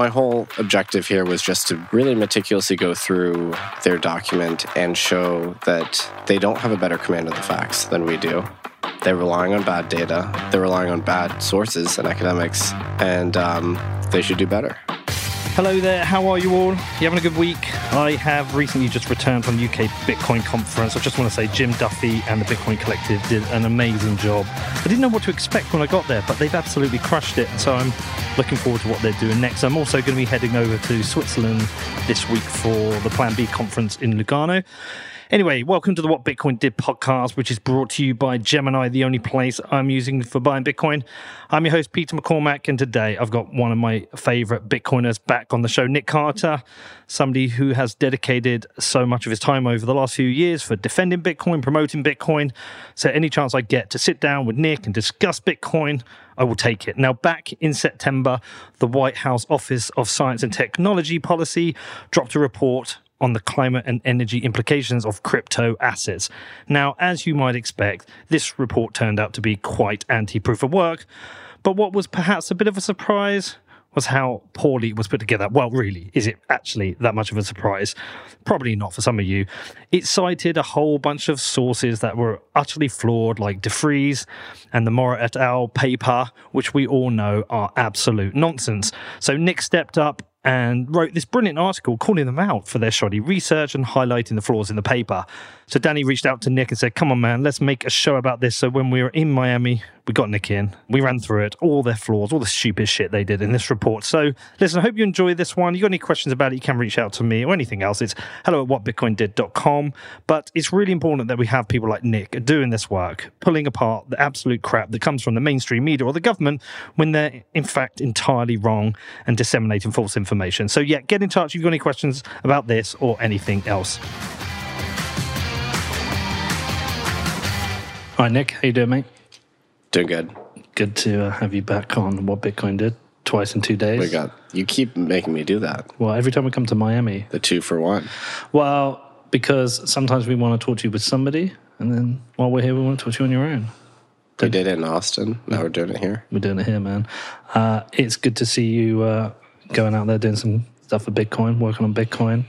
my whole objective here was just to really meticulously go through their document and show that they don't have a better command of the facts than we do. They're relying on bad data, they're relying on bad sources and academics, and um, they should do better. Hello there, how are you all? You having a good week? I have recently just returned from the UK Bitcoin conference. I just want to say Jim Duffy and the Bitcoin Collective did an amazing job. I didn't know what to expect when I got there, but they've absolutely crushed it. So I'm looking forward to what they're doing next. I'm also going to be heading over to Switzerland this week for the Plan B conference in Lugano. Anyway, welcome to the What Bitcoin Did podcast, which is brought to you by Gemini, the only place I'm using for buying Bitcoin. I'm your host, Peter McCormack, and today I've got one of my favorite Bitcoiners back on the show, Nick Carter, somebody who has dedicated so much of his time over the last few years for defending Bitcoin, promoting Bitcoin. So, any chance I get to sit down with Nick and discuss Bitcoin, I will take it. Now, back in September, the White House Office of Science and Technology Policy dropped a report on the climate and energy implications of crypto assets. Now, as you might expect, this report turned out to be quite anti proof of work. But what was perhaps a bit of a surprise was how poorly it was put together. Well, really, is it actually that much of a surprise? Probably not for some of you. It cited a whole bunch of sources that were utterly flawed, like De Vries and the Mora et al. paper, which we all know are absolute nonsense. So Nick stepped up and wrote this brilliant article calling them out for their shoddy research and highlighting the flaws in the paper. So Danny reached out to Nick and said, Come on, man, let's make a show about this. So when we were in Miami, we got Nick in, we ran through it, all their flaws, all the stupid shit they did in this report. So listen, I hope you enjoy this one. You got any questions about it, you can reach out to me or anything else. It's hello at whatbitcoindid.com. But it's really important that we have people like Nick doing this work, pulling apart the absolute crap that comes from the mainstream media or the government when they're in fact entirely wrong and disseminating false information. So yeah, get in touch if you've got any questions about this or anything else. All right, Nick, how you doing, mate? Doing good. Good to uh, have you back on what Bitcoin did twice in two days. We got you keep making me do that. well, every time we come to Miami. The two for one. Well, because sometimes we want to talk to you with somebody, and then while we're here, we want to talk to you on your own. We did it in Austin. Now we're doing it here. We're doing it here, man. Uh, it's good to see you uh, going out there doing some stuff for Bitcoin, working on Bitcoin,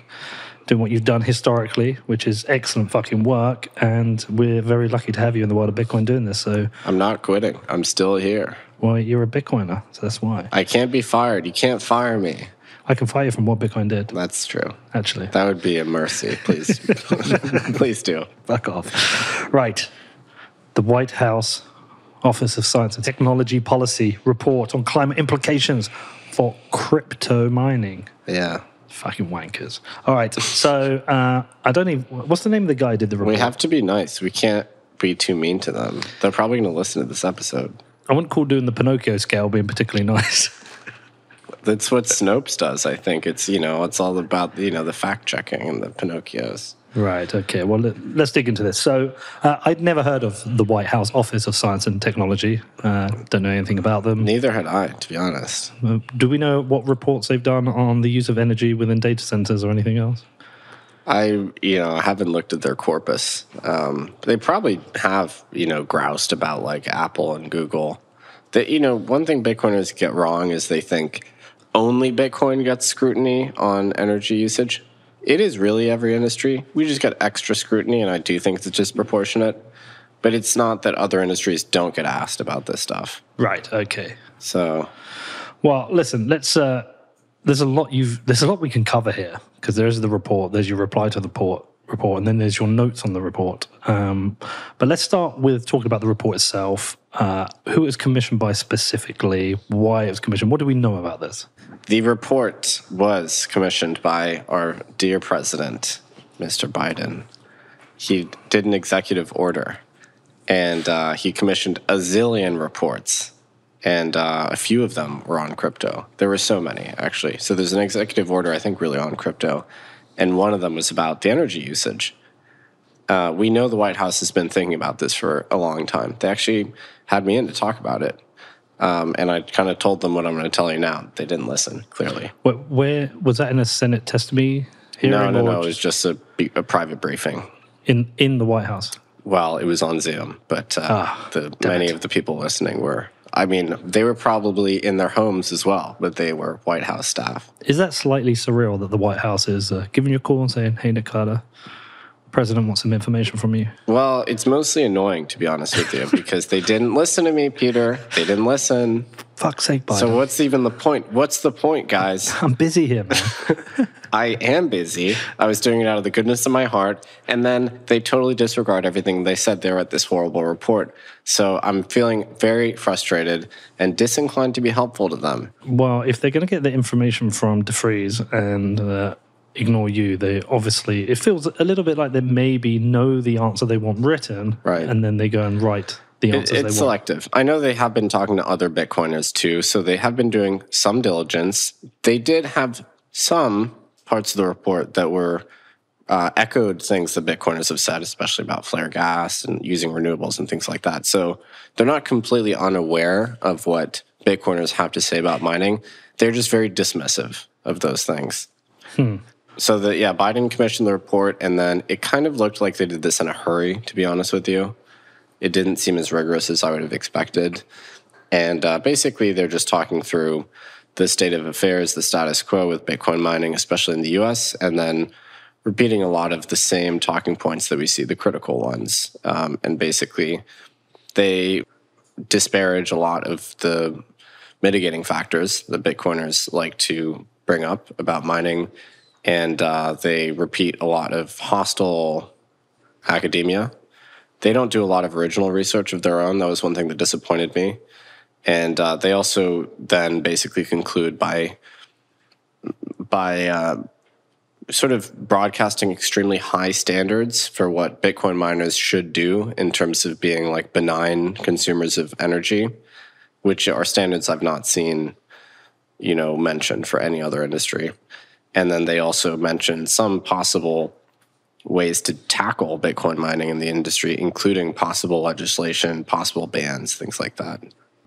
doing what you've done historically, which is excellent fucking work. And we're very lucky to have you in the world of Bitcoin doing this. So, I'm not quitting. I'm still here. well, you're a Bitcoiner, so that's why. I can't be fired. You can't fire me. I can fire you from what Bitcoin did, That's true. actually. That would be a mercy. Please, please do. Fuck off. Right. The White House Office of Science and Technology Policy report on climate implications for crypto mining. Yeah, Fucking wankers. All right. So uh, I don't even. What's the name of the guy who did the report? we have to be nice. We can't be too mean to them. They're probably going to listen to this episode. I wouldn't call doing the Pinocchio scale being particularly nice. That's what Snopes does. I think it's you know it's all about you know the fact checking and the Pinocchios. Right. Okay. Well, let, us dig into this. So uh, I'd never heard of the White House Office of Science and Technology. Uh, don't know anything about them. Neither had I, to be honest. Uh, Do we know what reports they've done on the use of energy within data centers or anything else? I you know I haven't looked at their corpus. Um, they probably have you know groused about like Apple and Google. That you know one thing Bitcoiners get wrong is they think only Bitcoin gets scrutiny on energy usage. It is really every industry. We just get extra scrutiny, and I do think it's disproportionate. But it's not that other industries don't get asked about this stuff. Right. Okay. So Well, listen. Let's. Uh, there's a lot you've. There's a lot we can cover here because there's the report. There's your reply to the report. Report, and then there's your notes on the report. Um, but let's start with talking about the report itself. Uh, who it was commissioned by specifically? Why it was commissioned? What do we know about this? The report was commissioned by our dear president, Mr. Biden. He did an executive order and uh, he commissioned a zillion reports. And uh, a few of them were on crypto. There were so many, actually. So there's an executive order, I think, really on crypto. And one of them was about the energy usage. Uh, we know the White House has been thinking about this for a long time. They actually had me in to talk about it. Um, and I kind of told them what I'm going to tell you now. They didn't listen, clearly. Where, where was that in a Senate testimony hearing? No, no, no. It was just a, a private briefing. in in the White House. Well, it was on Zoom, but uh, Ah, the, many of the people listening were I mean, they were probably in their homes as well, but they were White House staff. Is that slightly surreal that the White House is uh, giving you a call and saying, "Hey, Nick Carter, president wants some information from you"? Well, it's mostly annoying, to be honest with you, because they didn't listen to me, Peter. They didn't listen. Fuck's sake, Biden. So, what's even the point? What's the point, guys? I'm busy here, man. I am busy. I was doing it out of the goodness of my heart. And then they totally disregard everything they said there at this horrible report. So I'm feeling very frustrated and disinclined to be helpful to them. well, if they're going to get the information from De Vries and uh, ignore you, they obviously it feels a little bit like they maybe know the answer they want written, Right. And then they go and write the It- answers they it's selective. I know they have been talking to other Bitcoiners too, so they have been doing some diligence. They did have some parts of the report that were uh, echoed things that Bitcoiners have said, especially about flare gas and using renewables and things like that. So they're not completely unaware of what Bitcoiners have to say about mining. They're just very dismissive of those things. So the yeah, Biden commissioned the report, and then it kind of looked like they did this in a hurry. To be honest with you, it didn't seem as rigorous as I would have expected. And uh, basically, they're just talking through the state of affairs, the status quo with Bitcoin mining, especially in the US, and then repeating a lot of the same talking points that we see, the critical ones. Um, and basically, they disparage a lot of the mitigating factors that Bitcoiners like to bring up about mining. And uh, they repeat a lot of hostile academia they don't do a lot of original research of their own. That was one thing that disappointed me. And uh, they also then basically conclude by by uh, sort of broadcasting extremely high standards for what Bitcoin miners should do in terms of being like benign consumers of energy, which are standards I've not seen, you know, mentioned for any other industry. And then they also mention some possible ways to tackle Bitcoin mining in the industry, including possible legislation, possible bans, things like that.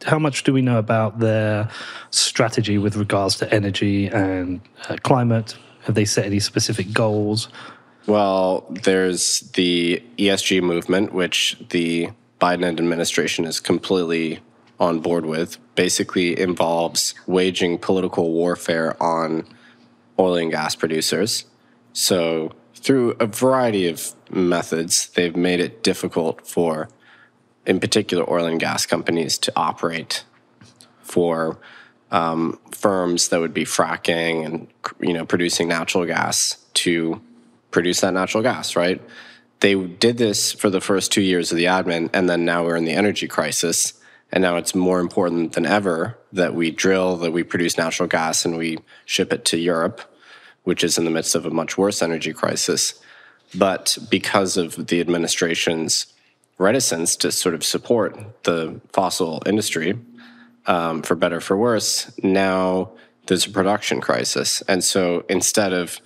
How much do we know about their strategy with regards to energy and uh, climate? Have they set any specific goals? Well, there's the ESG movement, which the Biden administration is completely on board with. Basically, involves waging political warfare on oil and gas producers. So, through a variety of methods, they've made it difficult for, in particular, oil and gas companies to operate for um, firms that would be fracking and you know producing natural gas to produce that natural gas. Right? They did this for the first two years of the admin, and then now we're in the energy crisis, and now it's more important than ever that we drill, that we produce natural gas, and we ship it to Europe, which is in the midst of a much worse energy crisis. But because of the administration's reticence to sort of support the fossil industry, um, for better or for worse, now there's a production crisis. And so instead of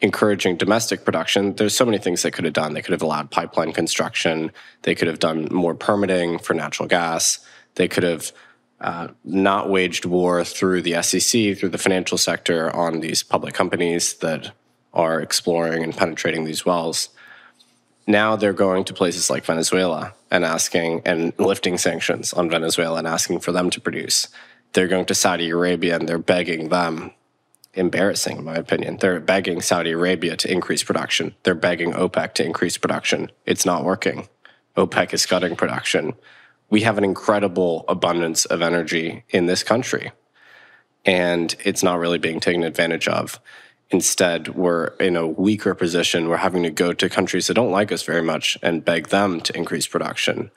encouraging domestic production, there's so many things they could have done. They could have allowed pipeline construction, they could have done more permitting for natural gas, they could have uh, not waged war through the SEC, through the financial sector on these public companies that are exploring and penetrating these wells now they're going to places like Venezuela and asking and lifting sanctions on Venezuela and asking for them to produce. They're going to Saudi Arabia and they're begging them. Embarrassing, in my opinion. They're begging Saudi Arabia to increase production. They're begging OPEC to increase production. It's not working. OPEC is cutting production. We have an incredible abundance of energy in this country, and it's not really being taken advantage of. Instead, we're in a weaker position. We're having to go to countries that don't like us very much and beg them to increase production.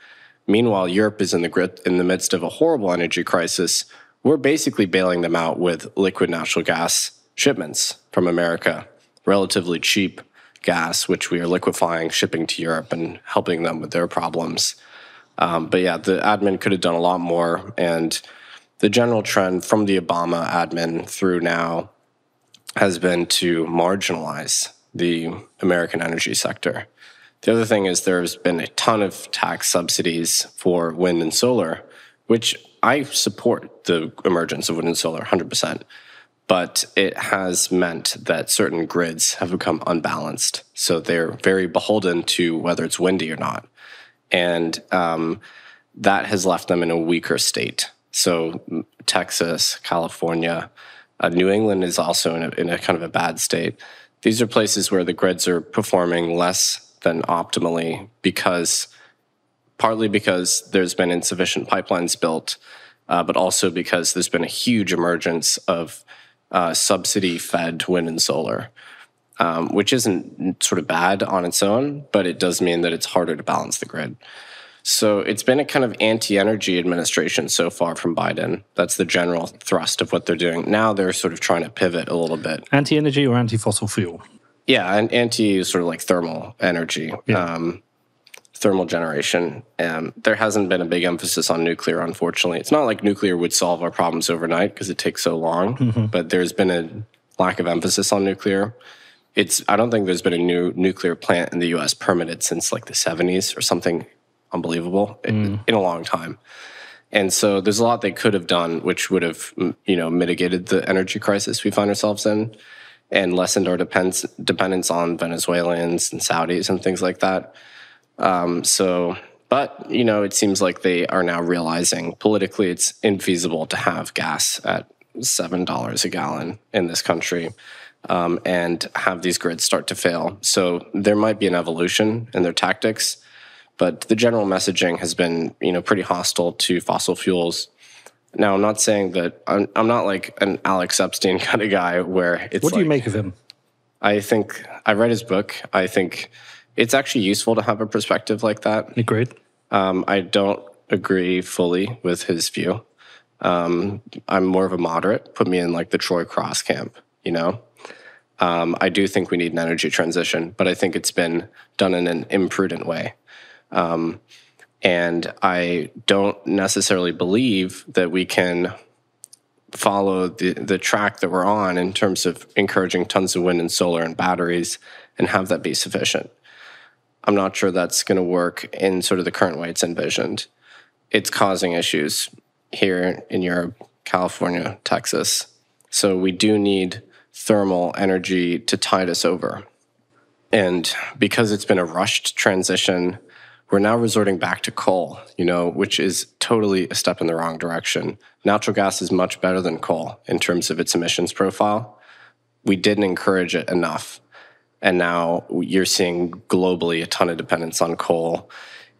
Meanwhile, Europe is in the grit, in the midst of a horrible energy crisis. We're basically bailing them out with liquid natural gas shipments from America, relatively cheap gas, which we are liquefying, shipping to Europe, and helping them with their problems. Um, but yeah, the admin could have done a lot more, and the general trend from the Obama admin through now has been to marginalize the American energy sector. The other thing is there's been a ton of tax subsidies for wind and solar, which I support the emergence of wind and solar 100%. But it has meant that certain grids have become unbalanced. So they're very beholden to whether it's windy or not. And um, that has left them in a weaker state. So Texas, California, uh, New England is also in a, in a kind of a bad state. These are places where the grids are performing less than optimally because partly because there's been insufficient pipelines built, uh, but also because there's been a huge emergence of uh, subsidy fed wind and solar, um, which isn't sort of bad on its own, but it does mean that it's harder to balance the grid. So it's been a kind of anti energy administration so far from Biden. That's the general thrust of what they're doing. Now they're sort of trying to pivot a little bit. Anti energy or anti fossil fuel? Yeah, and anti sort of like thermal energy, yeah. um, thermal generation. Um, there hasn't been a big emphasis on nuclear, unfortunately. It's not like nuclear would solve our problems overnight because it takes so long, mm-hmm. but there's been a lack of emphasis on nuclear. It's I don't think there's been a new nuclear plant in the U.S. permitted since like the 70s or something unbelievable mm. in, in a long time. And so there's a lot they could have done, which would have, you know, mitigated the energy crisis we find ourselves in and lessened our depends, dependence on Venezuelans and Saudis and things like that. Um, so, but, you know, it seems like they are now realizing politically it's infeasible to have gas at $7 a gallon in this country um, and have these grids start to fail. So there might be an evolution in their tactics but the general messaging has been, you know, pretty hostile to fossil fuels. Now, I'm not saying that I'm, I'm not like an Alex Epstein kind of guy where it's. What do like, you make of him? I think I read his book. I think it's actually useful to have a perspective like that. Agreed. Um, I don't agree fully with his view. Um, I'm more of a moderate. Put me in like the Troy Cross camp, you know? Um, I do think we need an energy transition, but I think it's been done in an imprudent way. Um, and I don't necessarily believe that we can follow the, the track that we're on in terms of encouraging tons of wind and solar and batteries and have that be sufficient. I'm not sure that's going to work in sort of the current way it's envisioned. It's causing issues here in Europe, California, Texas. So we do need thermal energy to tide us over. And because it's been a rushed transition, we're now resorting back to coal, you know, which is totally a step in the wrong direction. Natural gas is much better than coal in terms of its emissions profile. We didn't encourage it enough. And now you're seeing globally a ton of dependence on coal.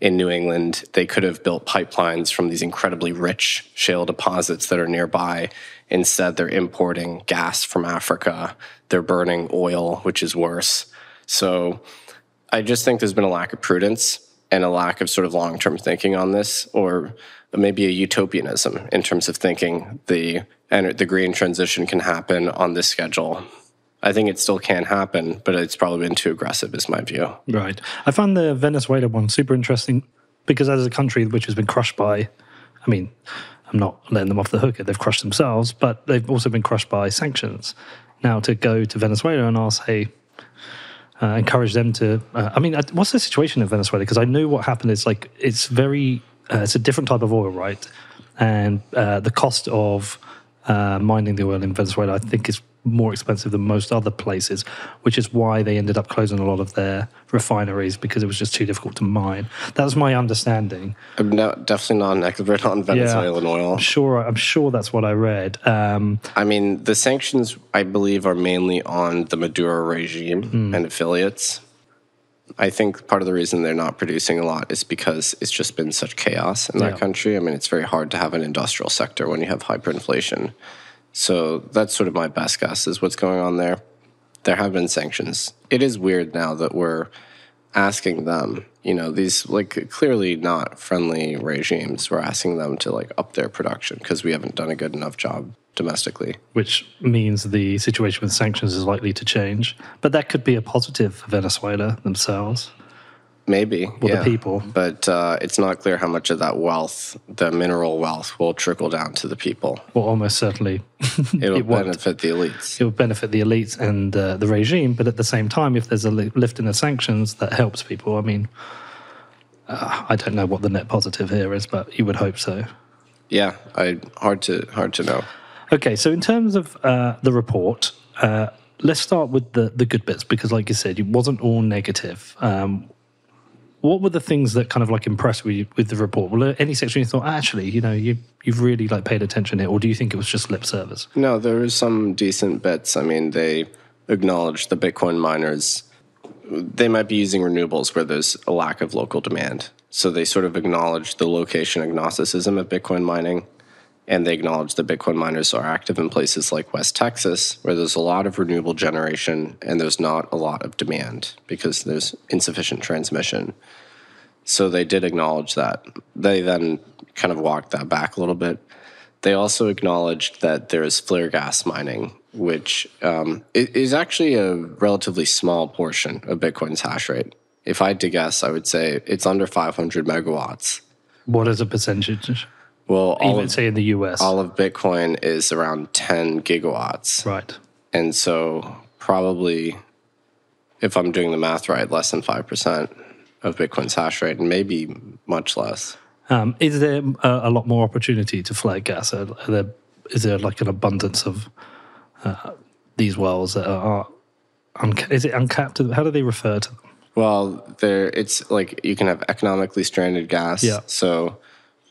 In New England, they could have built pipelines from these incredibly rich shale deposits that are nearby. Instead, they're importing gas from Africa. They're burning oil, which is worse. So I just think there's been a lack of prudence and a lack of sort of long term thinking on this, or maybe a utopianism in terms of thinking the the green transition can happen on this schedule. I think it still can happen, but it's probably been too aggressive, is my view. Right. I found the Venezuela one super interesting because as a country which has been crushed by, I mean, I'm not letting them off the hook, they've crushed themselves, but they've also been crushed by sanctions. Now to go to Venezuela and ask, hey, uh, encourage them to. Uh, I mean, what's the situation in Venezuela? Because I know what happened is like it's very, uh, it's a different type of oil, right? And uh, the cost of uh, mining the oil in Venezuela, I think, is more expensive than most other places, which is why they ended up closing a lot of their refineries because it was just too difficult to mine. That was my understanding. I'm not, definitely not an expert on Venezuelan yeah, oil. I'm sure. I'm sure that's what I read. Um, I mean, the sanctions, I believe, are mainly on the Maduro regime mm. and affiliates. I think part of the reason they're not producing a lot is because it's just been such chaos in that yeah. country. I mean, it's very hard to have an industrial sector when you have hyperinflation. So that's sort of my best guess is what's going on there. There have been sanctions. It is weird now that we're asking them, you know, these like clearly not friendly regimes, we're asking them to like up their production because we haven't done a good enough job domestically. Which means the situation with sanctions is likely to change. But that could be a positive for Venezuela themselves. Maybe. Well, yeah. the people. But uh, it's not clear how much of that wealth, the mineral wealth, will trickle down to the people. Well, almost certainly. It'll it benefit the elites. It will benefit the elites and uh, the regime. But at the same time, if there's a lift in the sanctions, that helps people. I mean, uh, I don't know what the net positive here is, but you would hope so. Yeah, I hard to hard to know. Okay, so in terms of uh, the report, uh, let's start with the the good bits because, like you said, it wasn't all negative. Um, what were the things that kind of like impressed you with the report? Were any section you thought, actually, you know, you you've really like paid attention here, or do you think it was just lip service? No, there were some decent bits. I mean, they acknowledged the Bitcoin miners. They might be using renewables where there's a lack of local demand. So they sort of acknowledged the location agnosticism of Bitcoin mining and they acknowledge that Bitcoin miners are active in places like West Texas, where there's a lot of renewable generation and there's not a lot of demand because there's insufficient transmission. So they did acknowledge that. They then kind of walked that back a little bit. They also acknowledged that there's flare gas mining, which um, is actually a relatively small portion of Bitcoin's hash rate. If I had to guess, I would say it's under 500 megawatts. What is a percentage? Well, all Even of, say in the US. all of Bitcoin is around 10 gigawatts. right. And so, probably, if I'm doing the math right, less than 5% of Bitcoin's hash rate, and maybe much less. Um, is there a, a lot more opportunity to flare gas? Are there, is there like an abundance of uh, these wells that are, unca- is it uncapped? How do they refer to them? Well, there it's like you can have economically stranded gas. Yeah. So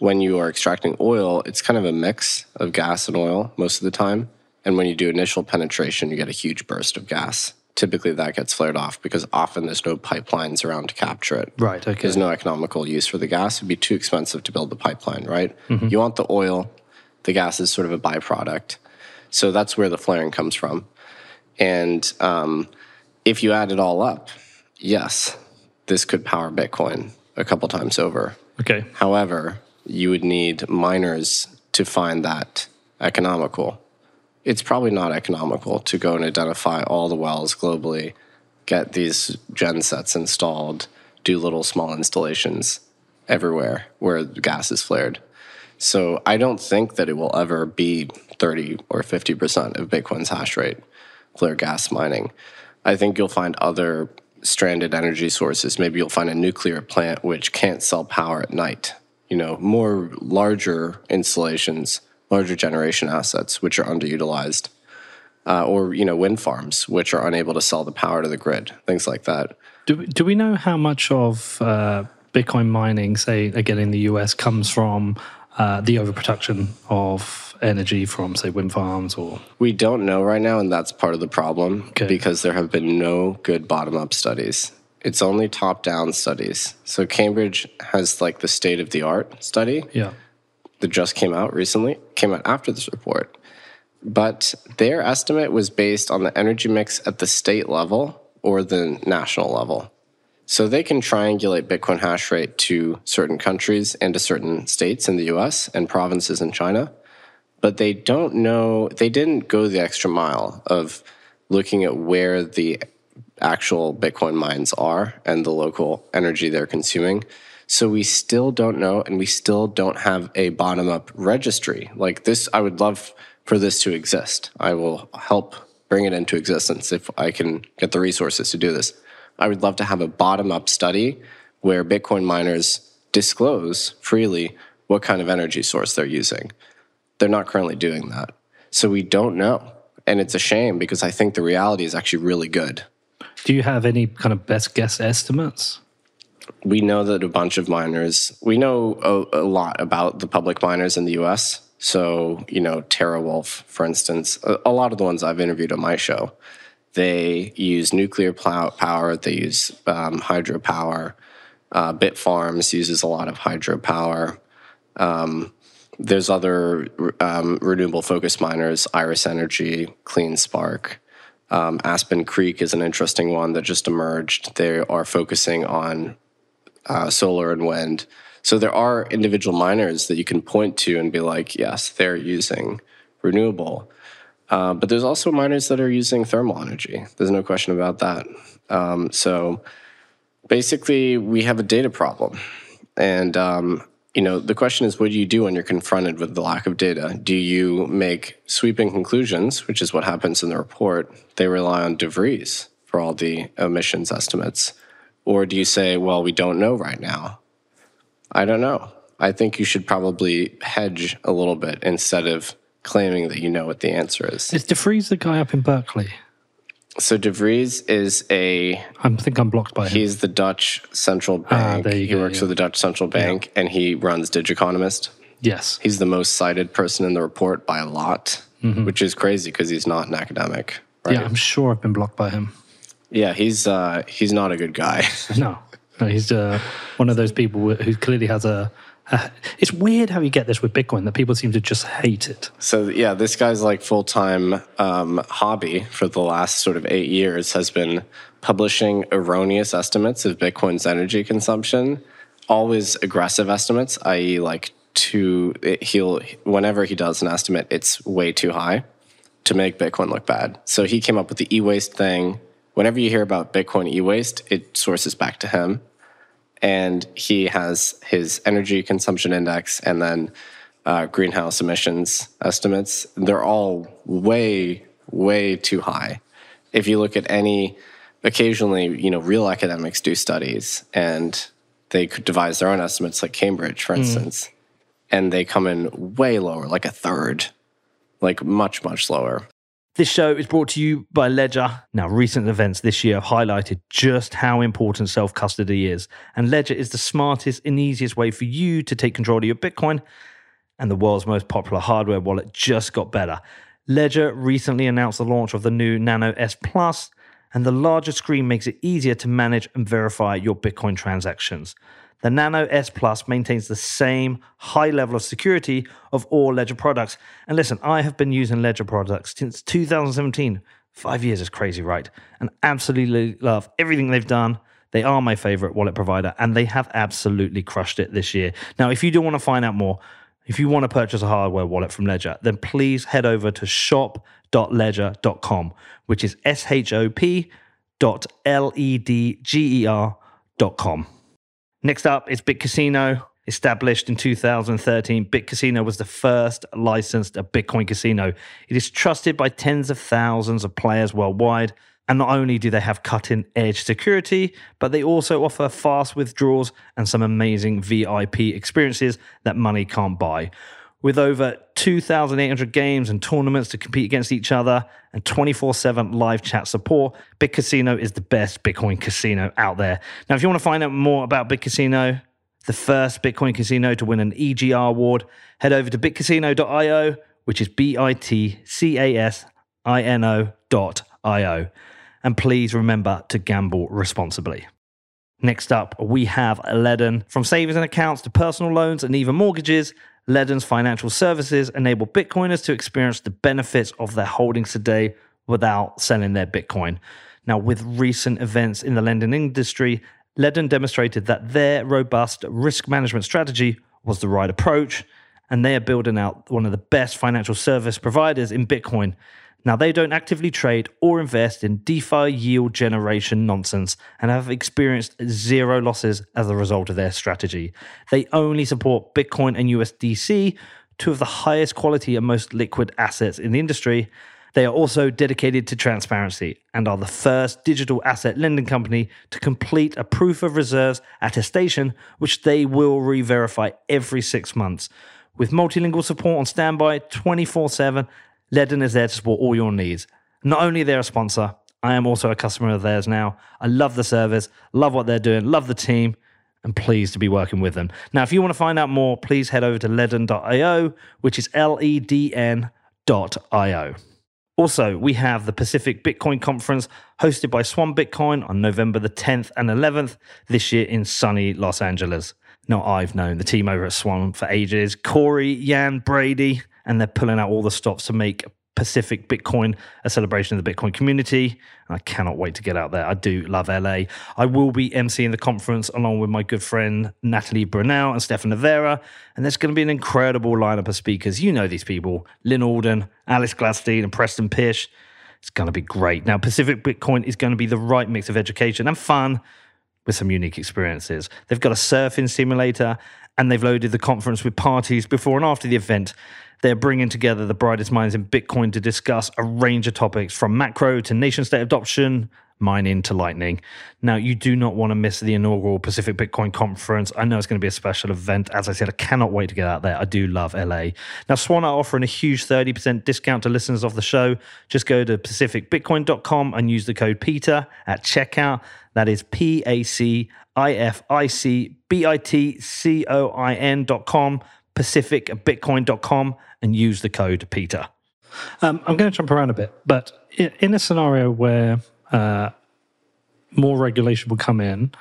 when you are extracting oil, it's kind of a mix of gas and oil most of the time. And when you do initial penetration, you get a huge burst of gas. Typically, that gets flared off because often there's no pipelines around to capture it. Right. Okay. There's no economical use for the gas. It'd be too expensive to build the pipeline, right? Mm-hmm. You want the oil, the gas is sort of a byproduct. So that's where the flaring comes from. And um, if you add it all up, yes, this could power Bitcoin a couple times over. okay. However, you would need miners to find that economical. It's probably not economical to go and identify all the wells globally, get these gen sets installed, do little small installations everywhere where gas is flared. So I don't think that it will ever be 30 or 50% of Bitcoin's hash rate flare gas mining. I think you'll find other stranded energy sources. Maybe you'll find a nuclear plant which can't sell power at night. You know, more larger installations, larger generation assets which are underutilized. Uh, or, you know, wind farms which are unable to sell the power to the grid, things like that. Do, we- do we know how much of uh, Bitcoin mining, say again in the US, comes from uh, the overproduction of energy from, say, wind farms or? We don't know right now, and that's part of the problem Okay. because there have been no good bottom up studies. It's only top down studies. So Cambridge has like the state of the art study Yeah. that just came out recently, came out after this report. But their estimate was based on the energy mix at the state level or the national level. So they can triangulate Bitcoin hash rate to certain countries and to certain states in the US and provinces in China. But they don't know, they didn't go the extra mile of looking at where the actual Bitcoin mines are and the local energy they're consuming. So we still don't know, and we still don't have a bottom up registry. Like this, I would love for this to exist. I will help bring it into existence if I can get the resources to do this. I would love to have a bottom up study where Bitcoin miners disclose freely what kind of energy source they're using. They're not currently doing that. So we don't know. And it's a shame because I think the reality is actually really good. Do you have any kind of best guess estimates? we know that a bunch of miners, we know a, a lot about the public miners in the US. So, you know, TeraWulf, for instance, a, a lot of the ones I've interviewed on my show, they use nuclear plow- power, they use um, hydropower. Uh, Bitfarms uses a lot of hydropower. Um, there's other um, renewable focused miners, Iris Energy, CleanSpark. Um, Aspen Creek is an interesting one that just emerged. They are focusing on uh, solar and wind. So there are individual miners that you can point to and be like, yes, they're using renewable. Uh, but there's also miners that are using thermal energy. There's no question about that. Um, so basically, we have a data problem. And, um, you know, the question is, what do you do when you're confronted with the lack of data? Do you make sweeping conclusions, which is what happens in the report? They rely on DeVries for all the emissions estimates. Or do you say, well, we don't know right now? I don't know. I think you should probably hedge a little bit instead of claiming that you know what the answer is. Is De Vries the guy up in Berkeley? So De Vries is a I think I'm blocked by him. he's the Dutch central bank. there you he go, works yeah. for the Dutch central bank, and he runs Digiconomist. yes. He's the most cited person in the report by a lot, which is crazy because he's not an academic. Right? Yeah, I'm sure I've been blocked by him. Yeah, he's uh, he's not a good guy. No, no, he's uh, one of those people who clearly has a, a. It's weird how you get this with Bitcoin that people seem to just hate it. so yeah, this guy's like full time um, hobby for the last sort of eight years has been publishing erroneous estimates of Bitcoin's energy consumption, always aggressive estimates, i.e., like too. It, he'll whenever he does an estimate, it's way too high to make Bitcoin look bad. So he came up with the e-waste thing. Whenever you hear about Bitcoin e-waste, it sources back to him and he has his energy consumption index and then uh, greenhouse emissions estimates. They're all way, way too high. If you look at any, occasionally, you know, real academics do studies and they could devise their own estimates, like Cambridge, for instance, and they come in way lower, like a third, like much, much lower. This show is brought to you by Ledger. Now, recent events this year have highlighted just how important self custody is, and Ledger is the smartest and easiest way for you to take control of your Bitcoin. And the world's most popular hardware wallet just got better. Ledger recently announced the launch of the new Nano S Plus, and the larger screen makes it easier to manage and verify your Bitcoin transactions. The Nano S Plus maintains the same high level of security of all Ledger products. And listen, I have been using Ledger products since 2017. Five years is crazy, right? And absolutely love everything they've done. They are my favorite wallet provider, and they have absolutely crushed it this year. Now, if you do want to find out more, if you want to purchase a hardware wallet from Ledger, then please head over to shop.ledger.com, which is S H O P dot L E D G E R dot com. Next up is BitCasino. Established in 2013, BitCasino was the first licensed Bitcoin casino. It is trusted by tens of thousands of players worldwide. And not only do they have cutting edge security, but they also offer fast withdrawals and some amazing VIP experiences that money can't buy. With over 2,800 games and tournaments to compete against each other and 24 7 live chat support, BitCasino is the best Bitcoin casino out there. Now, if you want to find out more about BitCasino, the first Bitcoin casino to win an EGR award, head over to bitcasino.io, which is B I T C A S I N O dot I-O. And please remember to gamble responsibly. Next up, we have Ledn. From savings and accounts to personal loans and even mortgages, Ledn's financial services enable Bitcoiners to experience the benefits of their holdings today without selling their Bitcoin. Now, with recent events in the lending industry, Ledn demonstrated that their robust risk management strategy was the right approach, and they are building out one of the best financial service providers in Bitcoin. Now, they don't actively trade or invest in DeFi yield generation nonsense and have experienced zero losses as a result of their strategy. They only support Bitcoin and USDC, two of the highest quality and most liquid assets in the industry. They are also dedicated to transparency and are the first digital asset lending company to complete a proof of reserves attestation, which they will re verify every six months. With multilingual support on standby 24 7, Ledn is there to support all your needs. Not only they're a sponsor, I am also a customer of theirs now. I love the service, love what they're doing, love the team, and pleased to be working with them. Now, if you want to find out more, please head over to ledn.io, which is L E D N.io. Also, we have the Pacific Bitcoin Conference hosted by Swan Bitcoin on November the 10th and 11th this year in sunny Los Angeles. Now, I've known the team over at Swan for ages Corey, Jan, Brady, and they're pulling out all the stops to make Pacific Bitcoin a celebration of the Bitcoin community. I cannot wait to get out there. I do love LA. I will be emceeing the conference along with my good friend Natalie Brunell and Stephan Livera. And there's going to be an incredible lineup of speakers. You know these people Lyn Alden, Alex Gladstein, and Preston Pysh. It's going to be great. Now, Pacific Bitcoin is going to be the right mix of education and fun with some unique experiences. They've got a surfing simulator and they've loaded the conference with parties before and after the event. They're bringing together the brightest minds in Bitcoin to discuss a range of topics from macro to nation state adoption, mining to Lightning. Now, you do not want to miss the inaugural Pacific Bitcoin Conference. I know it's going to be a special event. As I said, I cannot wait to get out there. I do love LA. Now, Swan are offering a huge 30% discount to listeners of the show. Just go to pacificbitcoin.com and use the code PETER at checkout. That is P A C I F I C B I T C O I N.com, pacificbitcoin.com, and use the code PETER. Um, I'm going to jump around a bit, but in a scenario where uh, more regulation would come in,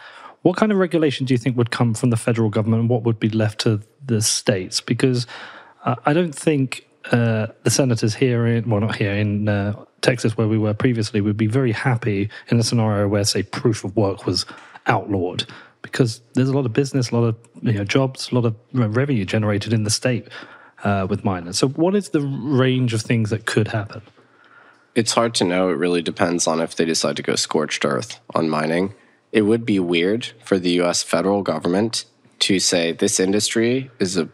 what kind of regulation do you think would come from the federal government and what would be left to the states? Because uh, I don't think uh, the senators here in, well, not here in uh, Texas, where we were previously, would be very happy in a scenario where, say, proof of work was outlawed. Because there's a lot of business, a lot of you know, jobs, a lot of revenue generated in the state uh, with miners. So, what is the range of things that could happen? It's hard to know. It really depends on if they decide to go scorched earth on mining. It would be weird for the US federal government to say this industry is a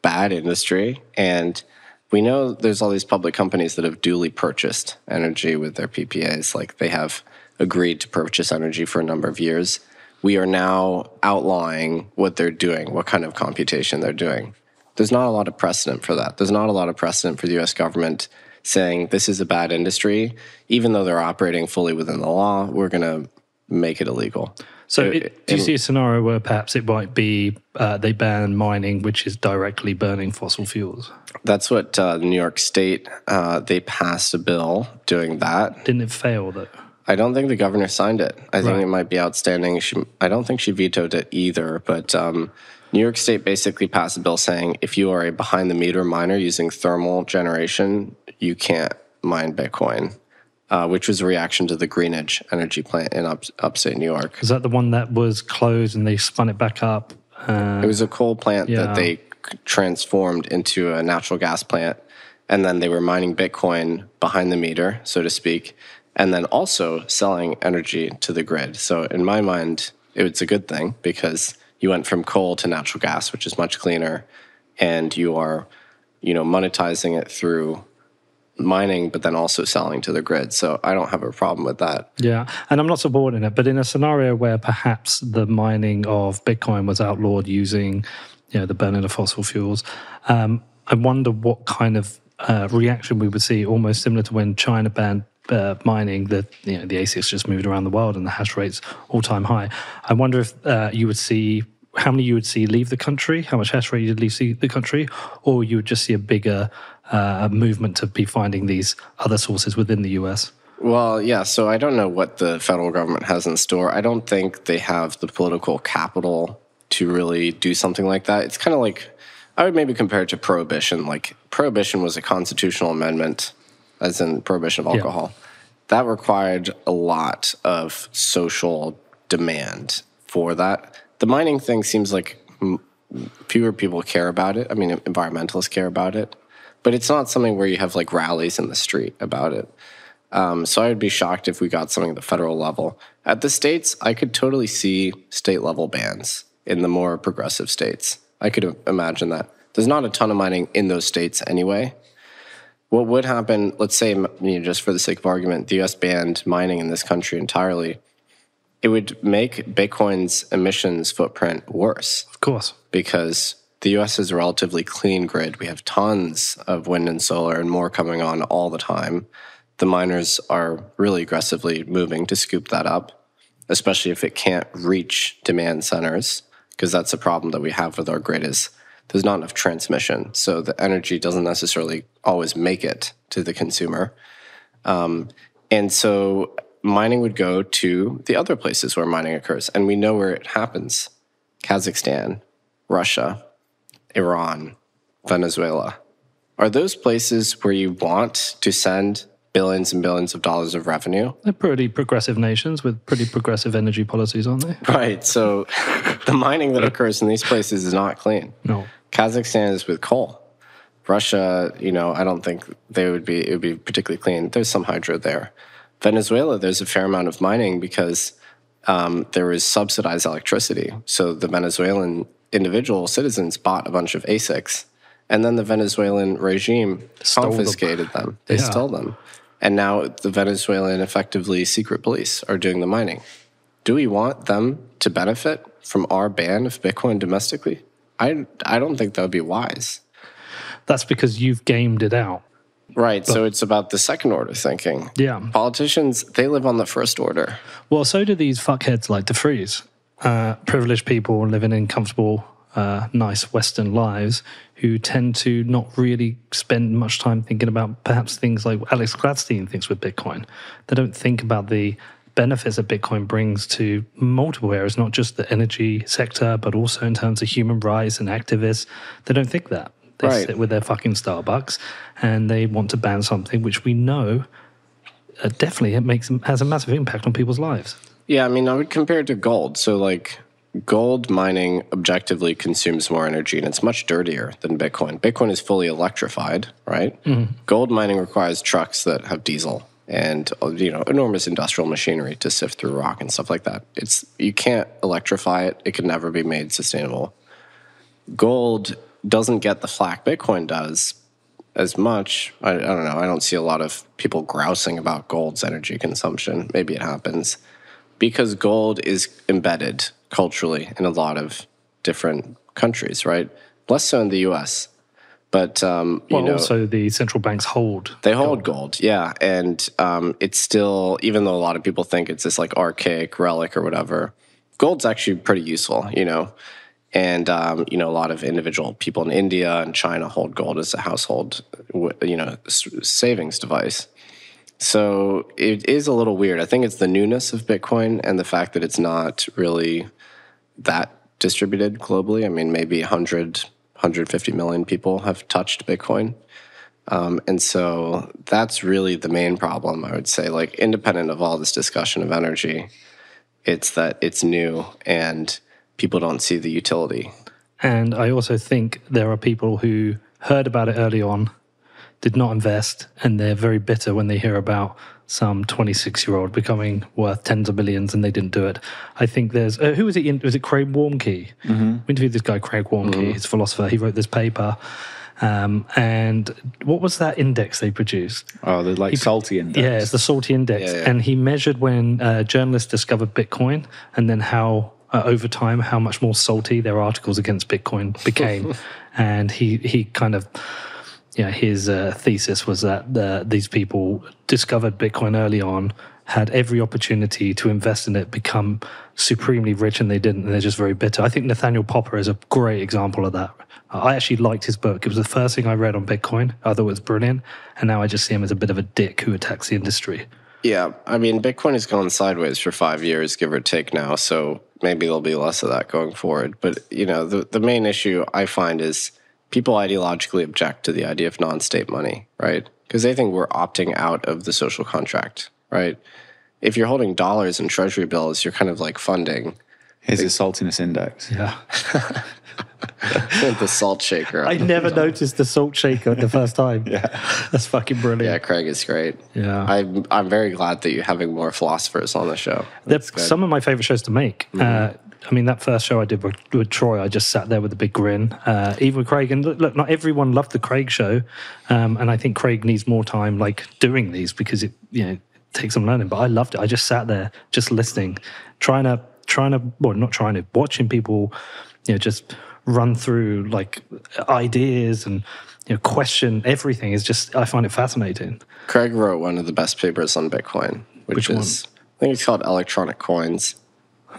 bad industry. And we know there's all these public companies that have duly purchased energy with their PPAs. Like they have agreed to purchase energy for a number of years. We are now outlawing what they're doing, what kind of computation they're doing. There's not a lot of precedent for that. There's not a lot of precedent for the US government saying this is a bad industry, even though they're operating fully within the law, we're going to make it illegal. So, It- it, do you see a scenario where perhaps it might be uh, they ban mining, which is directly burning fossil fuels? That's what uh, New York State uh, they passed a bill doing that. Didn't it fail though? I don't think the governor signed it. I think Right. it might be outstanding. She, I don't think she vetoed it either. But um, New York State basically passed a bill saying if you are a behind the meter miner using thermal generation, you can't mine Bitcoin, uh, which was a reaction to the Greenidge energy plant in up, upstate New York. Is that the one that was closed and they spun it back up? Uh, It was a coal plant Yeah. that they transformed into a natural gas plant. And then they were mining Bitcoin behind the meter, so to speak, and then also selling energy to the grid. So, in my mind, it was a good thing because you went from coal to natural gas, which is much cleaner, and you are, you know, monetizing it through mining, but then also selling to the grid. So, I don't have a problem with that. yeah, and I'm not supporting it, but in a scenario where perhaps the mining of Bitcoin was outlawed using, you know, the burning of fossil fuels, um, I wonder what kind of uh, reaction we would see, almost similar to when China banned uh, mining. The you know the ASICs just moved around the world and the hash rates all time high. I wonder if uh, you would see how many you would see leave the country, how much hash rate you'd leave the country, or you would just see a bigger uh, movement to be finding these other sources within the US. Well, yeah. So I don't know what the federal government has in store. I don't think they have the political capital to really do something like that. It's kind of like I would maybe compare it to prohibition. Like prohibition was a constitutional amendment, as in prohibition of alcohol. That required a lot of social demand for that. The mining thing seems like fewer people care about it. I mean, environmentalists care about it, but it's not something where you have like rallies in the street about it. Um, so I would be shocked if we got something at the federal level. At the states, I could totally see state level bans in the more progressive states. I could imagine that. There's not a ton of mining in those states anyway. What would happen, let's say, you know, just for the sake of argument, the US banned mining in this country entirely, it would make Bitcoin's emissions footprint worse Of course. because the US is a relatively clean grid. We have tons of wind and solar and more coming on all the time. The miners are really aggressively moving to scoop that up, especially if it can't reach demand centers, because that's a problem that we have with our grid is there's not enough transmission. So the energy doesn't necessarily always make it to the consumer. Um, and so mining would go to the other places where mining occurs. And we know where it happens Kazakhstan, Russia, Iran, Venezuela. Are those places where you want to send billions and billions of dollars of revenue? They're pretty progressive nations with pretty progressive energy policies, aren't they? Right. So the mining that occurs in these places is not clean. No. Kazakhstan is with coal. Russia, you know, I don't think they would be it would be particularly clean. There's some hydro there. Venezuela, there's a fair amount of mining because um, there is subsidized electricity. So the Venezuelan individual citizens bought a bunch of ASICs, and then the Venezuelan regime Stole confiscated them. They Yeah. stole them, And now the Venezuelan, effectively secret police, are doing the mining. Do we want them to benefit from our ban of Bitcoin domestically? I, I don't think that would be wise. That's because you've gamed it out. Right. so it's about the second order thinking. Yeah. Politicians, they live on the first order. Well, so do these fuckheads like De Vries. Uh, privileged people living in comfortable, uh, nice Western lives who tend to not really spend much time thinking about perhaps things like Alex Gladstein thinks with Bitcoin. They don't think about the benefits that Bitcoin brings to multiple areas, not just the energy sector, but also in terms of human rights and activists. They don't think that. They Right. sit with their fucking Starbucks and they want to ban something which we know uh, definitely it makes has a massive impact on people's lives. Yeah, I mean, I would compare it to gold. So, like, gold mining objectively consumes more energy and it's much dirtier than Bitcoin. Bitcoin is fully electrified, right? Gold mining requires trucks that have diesel and uh, you know enormous industrial machinery to sift through rock and stuff like that. It's you can't electrify it; it can never be made sustainable. Gold doesn't get the flack Bitcoin does as much. I, I don't know. I don't see a lot of people grousing about gold's energy consumption. Maybe it happens because gold is embedded culturally in a lot of different countries, right? Less so in the U.S. But um, you Well, know, also the central banks hold. they hold gold, yeah, and um, it's still, even though a lot of people think it's this like archaic relic or whatever, gold's actually pretty useful, you know. And um, you know, a lot of individual people in India and China hold gold as a household, you know, savings device. So it is a little weird. I think it's the newness of Bitcoin and the fact that it's not really that distributed globally. I mean, maybe 100, 150 million people have touched Bitcoin. Um, and so that's really the main problem, I would say. Like, independent of all this discussion of energy, it's that it's new and people don't see the utility. And I also think there are people who heard about it early on, did not invest, and they're very bitter when they hear about some 26 year old becoming worth tens of millions and they didn't do it. I think there's, uh, who was it? In, was it Craig Warmke? We interviewed this guy, Craig Warmke, he's a philosopher. He wrote this paper. Um, and what was that index they produced? Oh, the like salty index. Yeah, it's the salty index, Yeah, yeah. and he measured when uh, journalists discovered Bitcoin, and then how uh, over time how much more salty their articles against Bitcoin became, and he he kind of. Yeah, his uh, thesis was that the, these people discovered Bitcoin early on, had every opportunity to invest in it, become supremely rich, and they didn't, and they're just very bitter. I think Nathaniel Popper is a great example of that. I actually liked his book. It was the first thing I read on Bitcoin. I thought it was brilliant. And now I just see him as a bit of a dick who attacks the industry. Yeah, I mean, Bitcoin has gone sideways for five years, give or take now. So maybe there'll be less of that going forward. But, you know, the, the main issue I find is people ideologically object to the idea of non state money, right? Because they think we're opting out of the social contract, right? If you're holding dollars and treasury bills, you're kind of like funding Here's his saltiness index. Yeah. the salt shaker. I never noticed the salt shaker the first time. Yeah. That's fucking brilliant. Yeah. Craig is great. Yeah. I'm, I'm very glad that you're having more philosophers on the show. They're That's good. some of my favorite shows to make. Uh, I mean, that first show I did with, with Troy, I just sat there with a big grin. Uh, even with Craig, and look, look, not everyone loved the Craig show, um, and I think Craig needs more time, like doing these because it, you know, takes some learning. But I loved it. I just sat there, just listening, trying to, trying to, well, not trying to, watching people, you know, just run through like ideas and you know question everything is just I find it fascinating. Craig wrote one of the best papers on Bitcoin, which, Which one? is I think it's called Electronic Coins.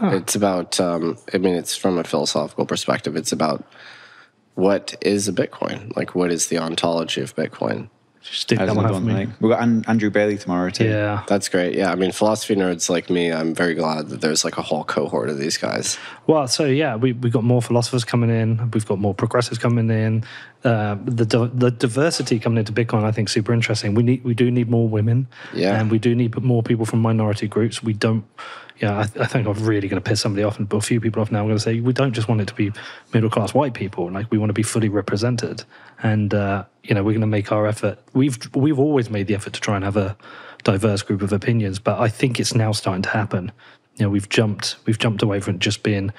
It's about um, I mean it's from a philosophical perspective. It's about what is a Bitcoin? Like what is the ontology of Bitcoin? Just did That that is one another out for one, me. mate. We've got An- Andrew Bailey tomorrow too. Yeah. That's great. Yeah, I mean philosophy nerds like me, I'm very glad that there's like a whole cohort of these guys. Well, so yeah, we we got more philosophers coming in. We've got more progressives coming in. Uh, the di- the diversity coming into Bitcoin, I think, super interesting. We need we do need more women. Yeah. and we do need more people from minority groups. We don't. Yeah, I, I think I'm really going to piss somebody off and a few people off now. I'm going to say we don't just want it to be middle class white people. Like we want to be fully represented, and uh, you know we're going to make our effort. We've we've always made the effort to try and have a diverse group of opinions, but I think it's now starting to happen. You know, we've jumped we've jumped away from just being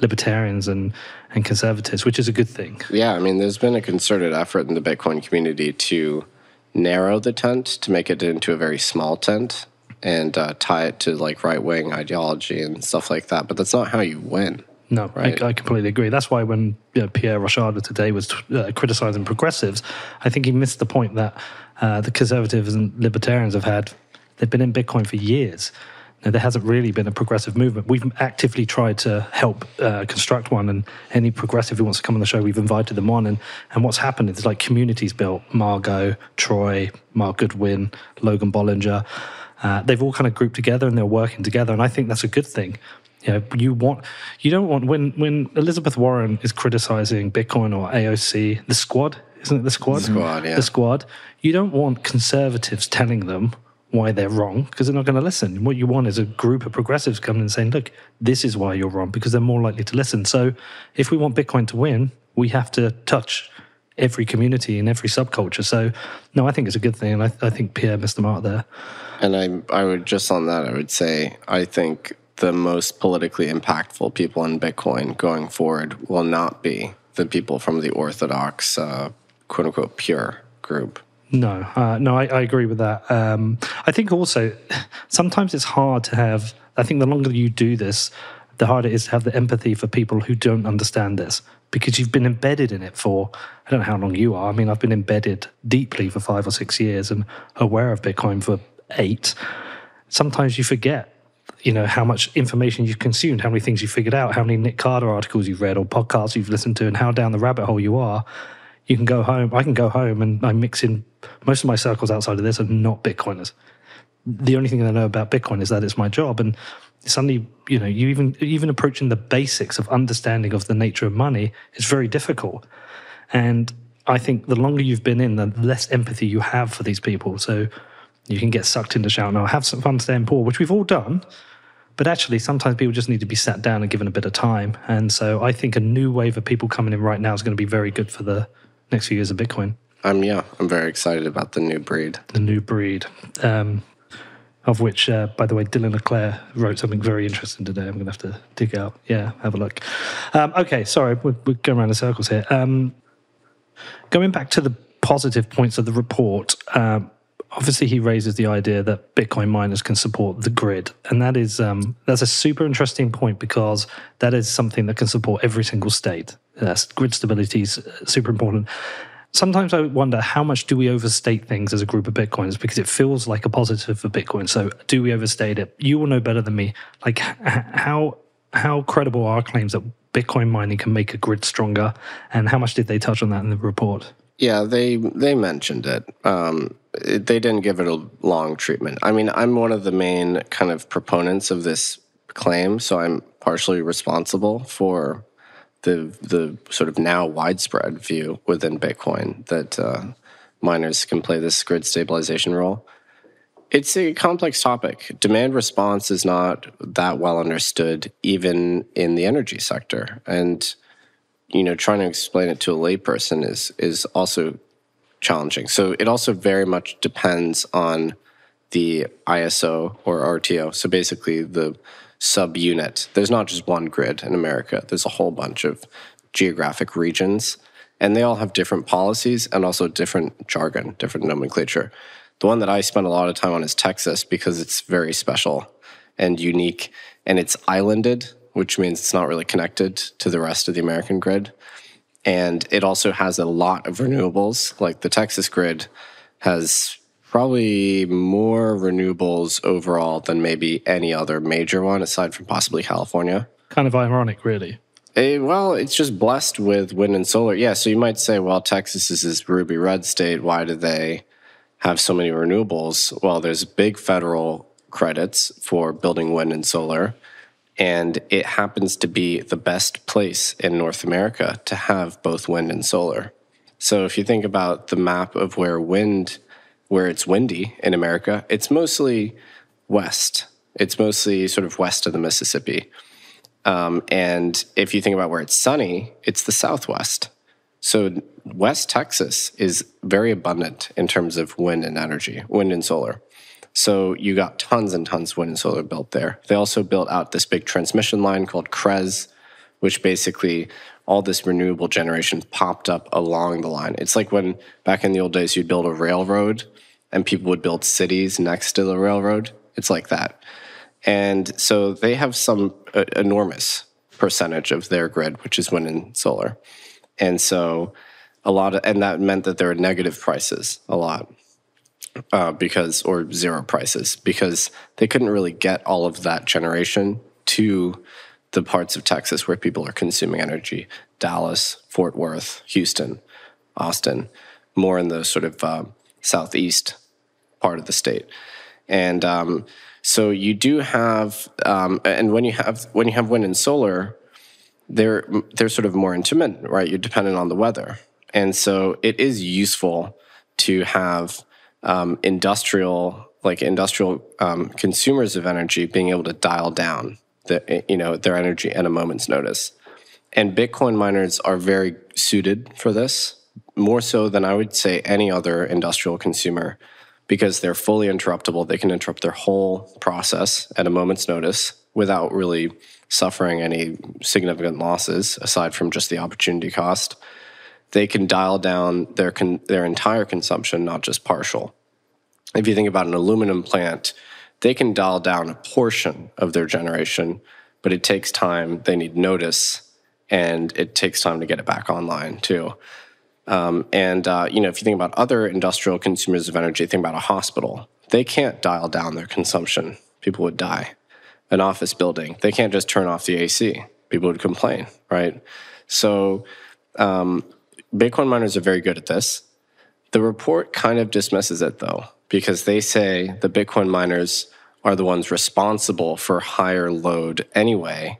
libertarians and and conservatives, which is a good thing. Yeah, I mean there's been a concerted effort in the Bitcoin community to narrow the tent to make it into a very small tent and uh, tie it to like right wing ideology and stuff like that. But that's not how you win. No, Right. I, I completely agree. That's why when you know, Pierre Rochard today was uh, criticizing progressives, I think he missed the point that uh, the conservatives and libertarians have had. They've been in Bitcoin for years. Now, there hasn't really been a progressive movement. We've actively tried to help uh, construct one, and any progressive who wants to come on the show, we've invited them on. And, and what's happened is like communities built Margot, Troy, Mark Goodwin, Logan Bolinger. Uh, they've all kind of grouped together and they're working together. And I think that's a good thing you know, you want you don't want when when Elizabeth Warren is criticizing Bitcoin or AOC, the squad, isn't it the squad? The squad, yeah. The squad. You don't want conservatives telling them why they're wrong because they're not going to listen. What you want is a group of progressives coming and saying, "Look, this is why you're wrong," because they're more likely to listen. So, if we want Bitcoin to win, we have to touch every community and every subculture. So, no, I think it's a good thing, and I, I think Pierre missed the mark there. And I, I would just on that, I would say, I think the most politically impactful people in Bitcoin going forward will not be the people from the orthodox, uh, quote unquote, pure group. No, uh, no, I, I agree with that. Um, I think also sometimes it's hard to have. I think the longer you do this, the harder it is to have the empathy for people who don't understand this because you've been embedded in it for I don't know how long you are. I mean, I've been embedded deeply for five or six years and aware of Bitcoin for eight. Sometimes you forget, you know, how much information you've consumed, how many things you've figured out, how many Nick Carter articles you've read or podcasts you've listened to, and how down the rabbit hole you are you can go home. I can go home and I mix in most of my circles outside of this are not Bitcoiners. The only thing I know about Bitcoin is that it's my job, and suddenly, you know, you even even approaching the basics of understanding of the nature of money is very difficult. And I think the longer you've been in, the less empathy you have for these people. So you can get sucked into shouting, "Oh, have some fun staying poor," which we've all done. But actually, sometimes people just need to be sat down and given a bit of time. And so I think a new wave of people coming in right now is going to be very good for the next few years of Bitcoin. Um, yeah, I'm very excited about the new breed. The new breed, um, of which, uh, by the way, Dylan LeClair wrote something very interesting today. I'm going to have to dig out. Yeah, have a look. Um, okay, sorry, we're, we're going around in circles here. Um, going back to the positive points of the report, um, obviously he raises the idea that Bitcoin miners can support the grid, and that is um, that's a super interesting point because that is something that can support every single state. That's grid stability is uh, super important. Sometimes I wonder how much do we overstate things as a group of Bitcoins because it feels like a positive for Bitcoin. So do we overstate it? You will know better than me. Like how how credible are claims that Bitcoin mining can make a grid stronger, and how much did they touch on that in the report? Yeah, they they mentioned it. Um, it. They didn't give it a long treatment. I mean, I'm one of the main kind of proponents of this claim, so I'm partially responsible for the the sort of now widespread view within Bitcoin that uh, miners can play this grid stabilization role. It's a complex topic. Demand response is not that well understood, even in the energy sector, and you know, trying to explain it to a layperson is is also challenging. So it also very much depends on the ISO or RTO. So basically, the subunit. There's not just one grid in America. There's a whole bunch of geographic regions, and they all have different policies and also different jargon, different nomenclature. The one that I spend a lot of time on is Texas because it's very special and unique, and it's islanded, which means it's not really connected to the rest of the American grid. And it also has a lot of renewables. Like the Texas grid has probably more renewables overall than maybe any other major one, aside from possibly California. Kind of ironic, really. Eh, well, it's just blessed with wind and solar. Yeah, so you might say, well, Texas is this ruby red state. Why do they have so many renewables? Well, there's big federal credits for building wind and solar, and it happens to be the best place in North America to have both wind and solar. So if you think about the map of where wind, where it's windy in America, it's mostly west. It's mostly sort of west of the Mississippi. Um, and if you think about where it's sunny, it's the southwest. So West Texas is very abundant in terms of wind and energy, wind and solar. So you got tons and tons of wind and solar built there. They also built out this big transmission line called CREZ, which basically all this renewable generation popped up along the line. It's like when back in the old days you'd build a railroad and people would build cities next to the railroad. It's like that. And so they have some uh, enormous percentage of their grid, which is wind and solar. And so a lot of, and that meant that there were negative prices a lot uh, because, or zero prices, because they couldn't really get all of that generation to the parts of Texas where people are consuming energy Dallas, Fort Worth, Houston, Austin, more in the sort of uh, southeast part of the state. And um, so you do have, um, and when you have when you have wind and solar, they're they're sort of more intermittent, right? You're dependent on the weather, and so it is useful to have um, industrial like industrial um, consumers of energy being able to dial down the you know their energy at a moment's notice. And Bitcoin miners are very suited for this, more so than I would say any other industrial consumer, because they're fully interruptible. They can interrupt their whole process at a moment's notice without really suffering any significant losses aside from just the opportunity cost. They can dial down their con- their entire consumption, not just partial. If you think about an aluminum plant, they can dial down a portion of their generation, but it takes time. They need notice, and it takes time to get it back online too. Um, and uh, you know, if you think about other industrial consumers of energy, think about a hospital. They can't dial down their consumption; people would die. An office building, they can't just turn off the AC; people would complain, right? So, um, Bitcoin miners are very good at this. The report kind of dismisses it, though, because they say the Bitcoin miners are the ones responsible for higher load anyway.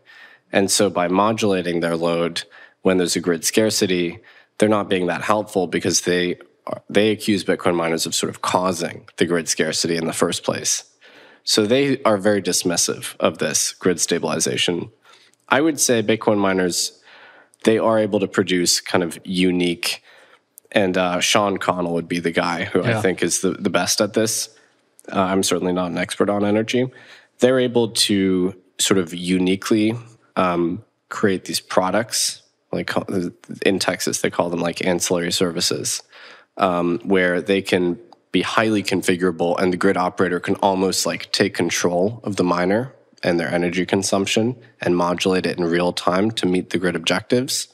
And so by modulating their load when there's a grid scarcity, they're not being that helpful because they they accuse Bitcoin miners of sort of causing the grid scarcity in the first place. So they are very dismissive of this grid stabilization. I would say Bitcoin miners they are able to produce kind of unique and uh, Sean Connell would be the guy who yeah. I think is the, the best at this uh, I'm certainly not an expert on energy. They're able to sort of uniquely um, create these products. Like in Texas, they call them like ancillary services, um, where they can be highly configurable, and the grid operator can almost like take control of the miner and their energy consumption and modulate it in real time to meet the grid objectives.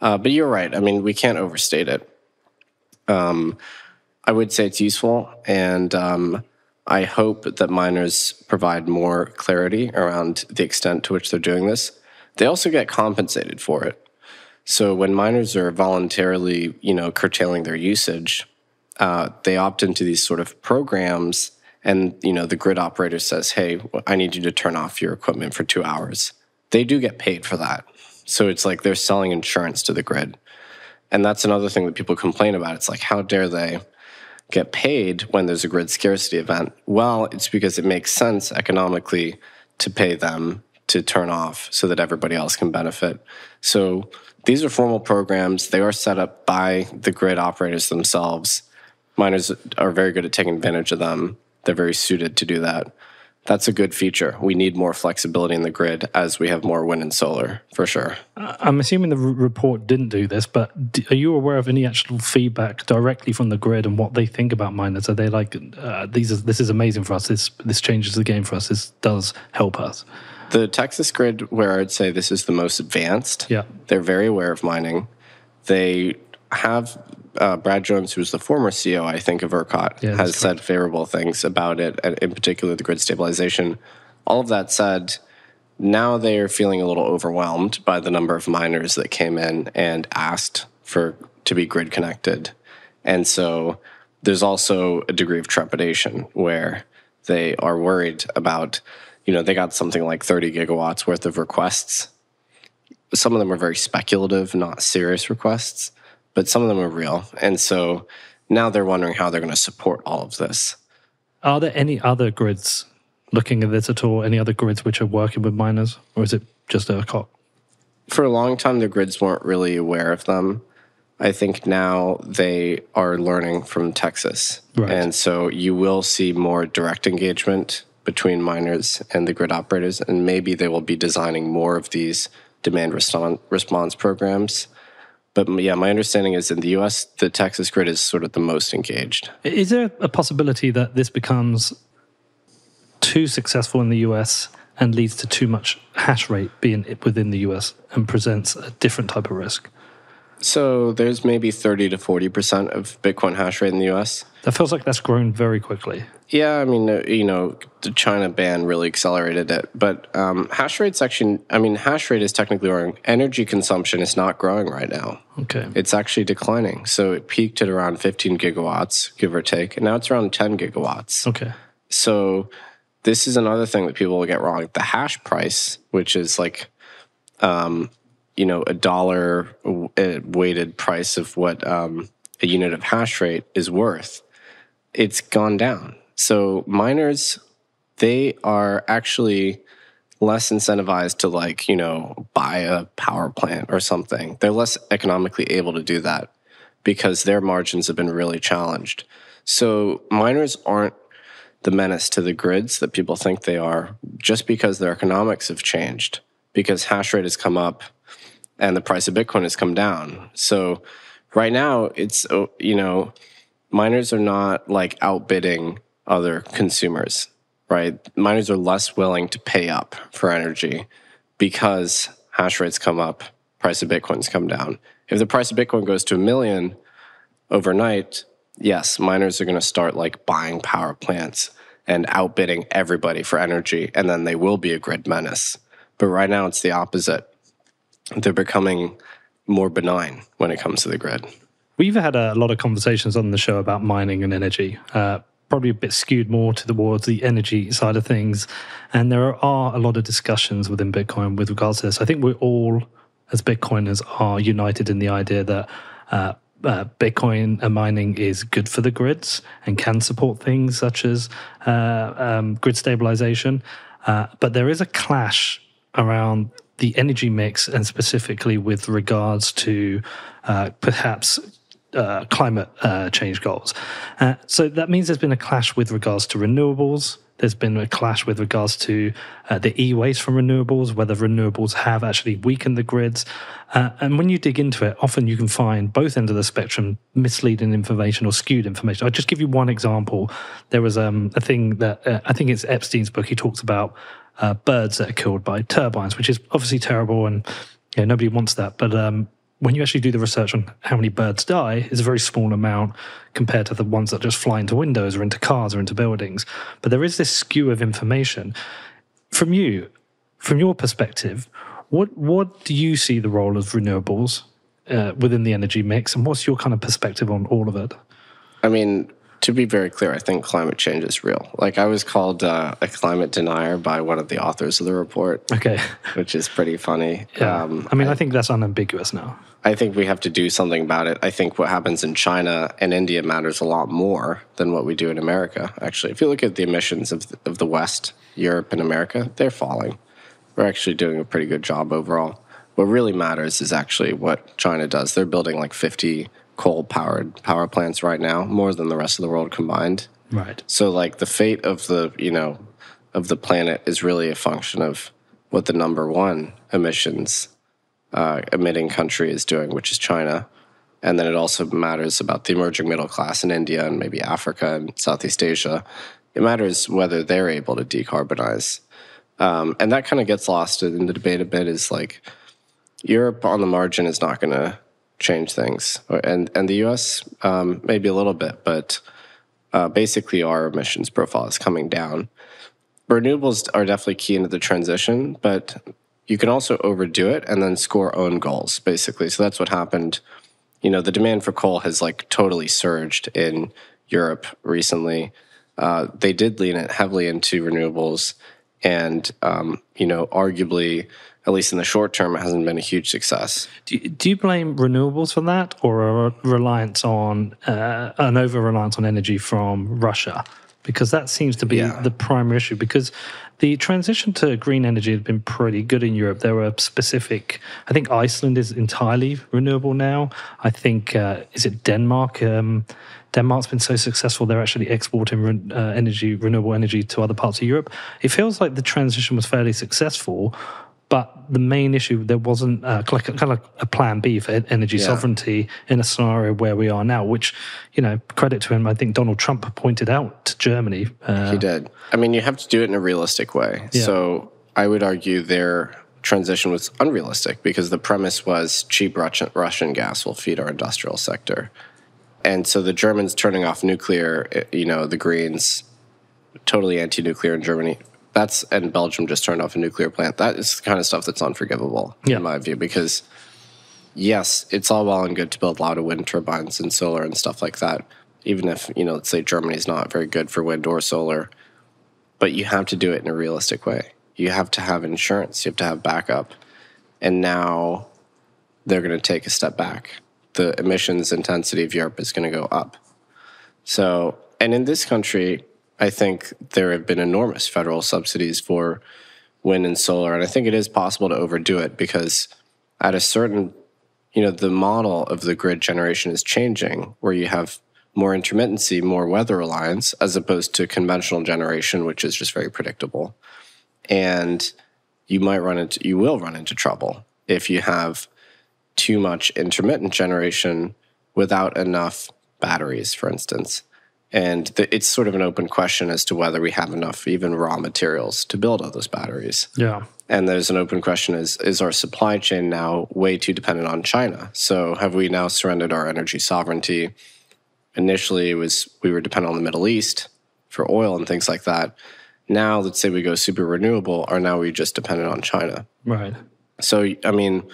Uh, but you're right. I mean, we can't overstate it. Um, I would say it's useful, and um, I hope that miners provide more clarity around the extent to which they're doing this. They also get compensated for it. So when miners are voluntarily, you know, curtailing their usage, uh, they opt into these sort of programs, and you know, the grid operator says, "Hey, I need you to turn off your equipment for two hours." They do get paid for that. So it's like they're selling insurance to the grid, and that's another thing that people complain about. It's like, how dare they? get paid when there's a grid scarcity event? Well, it's because it makes sense economically to pay them to turn off so that everybody else can benefit. So these are formal programs. They are set up by the grid operators themselves. Miners are very good at taking advantage of them. They're very suited to do that that's a good feature. We need more flexibility in the grid as we have more wind and solar, for sure. I'm assuming the report didn't do this, but are you aware of any actual feedback directly from the grid and what they think about miners? Are they like, uh, these are, this is amazing for us. This this changes the game for us. This does help us. The Texas grid, where I'd say this is the most advanced, yeah, they're very aware of mining. They have uh, Brad Jones, who's the former CEO, I think, of ERCOT, yeah, has said favorable things about it, and in particular the grid stabilization. All of that said, now they are feeling a little overwhelmed by the number of miners that came in and asked for to be grid connected, and so there's also a degree of trepidation where they are worried about, you know, they got something like 30 gigawatts worth of requests. Some of them are very speculative, not serious requests but some of them are real. And so now they're wondering how they're going to support all of this. Are there any other grids looking at this at all? Any other grids which are working with miners, or is it just ERCOT? For a long time, the grids weren't really aware of them. I think now they are learning from Texas. Right. And so you will see more direct engagement between miners and the grid operators. And maybe they will be designing more of these demand response programs. But yeah, my understanding is in the US, the Texas grid is sort of the most engaged. Is there a possibility that this becomes too successful in the US and leads to too much hash rate being within the US and presents a different type of risk? So there's maybe 30 to 40% of Bitcoin hash rate in the US. That feels like that's grown very quickly. Yeah, I mean, uh, you know, the China ban really accelerated it. But um, hash rate's actually, I mean, hash rate is technically growing. Energy consumption is not growing right now. Okay. It's actually declining. So it peaked at around 15 gigawatts, give or take, and now it's around 10 gigawatts. Okay. So this is another thing that people will get wrong. The hash price, which is like, um, you know, a dollar uh, weighted price of what um, a unit of hash rate is worth, it's gone down. So miners, they are actually less incentivized to like, you know, buy a power plant or something. They're less economically able to do that because their margins have been really challenged. So miners aren't the menace to the grids that people think they are just because their economics have changed, because hash rate has come up and the price of Bitcoin has come down. So right now, it's, oh, you know, miners are not like outbidding other consumers, right? Miners are less willing to pay up for energy because hash rates come up, price of Bitcoin's come down. If the price of Bitcoin goes to a million overnight, yes, miners are going to start like buying power plants and outbidding everybody for energy, and then they will be a grid menace. But right now, it's the opposite. They're becoming more benign when it comes to the grid. We've had a lot of conversations on the show about mining and energy, uh, probably a bit skewed more towards the energy side of things. And there are a lot of discussions within Bitcoin with regards to this. I think we're all, as Bitcoiners, are united in the idea that uh, uh, Bitcoin and mining is good for the grids and can support things such as uh, um, grid stabilization. Uh, but there is a clash around the energy mix and specifically with regards to uh, perhaps uh, climate uh, change goals. Uh, so that means there's been a clash with regards to renewables. There's been a clash with regards to uh, the e waste from renewables, whether renewables have actually weakened the grids. Uh, and when you dig into it, often you can find both ends of the spectrum misleading information or skewed information. I'll just give you one example. There was um, a thing that uh, I think it's Epstein's book. He talks about birds that are killed by turbines, which is obviously terrible and yeah, nobody wants that. But um, when you actually do the research on how many birds die, it's a very small amount compared to the ones that just fly into windows or into cars or into buildings. But there is this skew of information. From you, from your perspective, what what do you see the role of renewables uh, within the energy mix, and what's your kind of perspective on all of it? I mean, to be very clear, I think climate change is real. Like I was called uh, a climate denier by one of the authors of the report, Okay, which is pretty funny. yeah. Um, I mean, I think that's unambiguous now. I think we have to do something about it. I think what happens in China and India matters a lot more than what we do in America. Actually, if you look at the emissions of the, of the West, Europe, and America, they're falling. We're actually doing a pretty good job overall. What really matters is actually what China does. They're building like 50 coal powered power plants right now, more than the rest of the world combined. Right. So like the fate of the, you know, of the planet is really a function of what the number one emissions uh, emitting country is doing, which is China. And then it also matters about the emerging middle class in India and maybe Africa and Southeast Asia. It matters whether they're able to decarbonize. Um, and that kind of gets lost in the debate a bit is like Europe on the margin is not going to change things. And, and the US, um, maybe a little bit, but uh, basically our emissions profile is coming down. Renewables are definitely key into the transition, but you can also overdo it and then score own goals, basically. So that's what happened. You know, the demand for coal has like totally surged in Europe recently. Uh, they did lean it heavily into renewables, and um, you know, arguably, at least in the short term, it hasn't been a huge success. Do you, do you blame renewables for that, or a reliance on uh, an over reliance on energy from Russia? Because that seems to be Yeah. the primary issue. Because the transition to green energy has been pretty good in Europe. There were specific. I think Iceland is entirely renewable now. I think uh, is it Denmark. Um, Denmark's been so successful; they're actually exporting uh, energy, renewable energy, to other parts of Europe. It feels like the transition was fairly successful, But the main issue, there wasn't uh, like a, kind of a plan B for energy Yeah. sovereignty in a scenario where we are now, which, you know, credit to him, I think Donald Trump pointed out to Germany. Uh, He did. I mean, you have to do it in a realistic way. Yeah. So I would argue their transition was unrealistic because the premise was cheap Russian, Russian gas will feed our industrial sector. And so the Germans turning off nuclear, eh, you know, the Greens totally anti nuclear in Germany. That's and Belgium just turned off a nuclear plant. That is the kind of stuff that's unforgivable, Yeah. in my view, because yes, it's all well and good to build a lot of wind turbines and solar and stuff like that. Even if, you know, let's say Germany's not very good for wind or solar, but you have to do it in a realistic way. You have to have insurance, you have to have backup. And now they're going to take a step back. The emissions intensity of Europe is going to go up. So, and in this country, I think there have been enormous federal subsidies for wind and solar. And I think it is possible to overdo it because at a certain, you know, the model of the grid generation is changing where you have more intermittency, more weather reliance, as opposed to conventional generation, which is just very predictable. And you might run into, you will run into trouble if you have too much intermittent generation without enough batteries, for instance. And the, it's sort of an open question as to whether we have enough even raw materials to build all those batteries. yeah. And there's an open question is is our supply chain now way too dependent on China? So have we now surrendered our energy sovereignty? Initially it was we were dependent on the Middle East for oil and things like that. Now let's say we go super renewable, are now we just dependent on China? Right. So, I mean,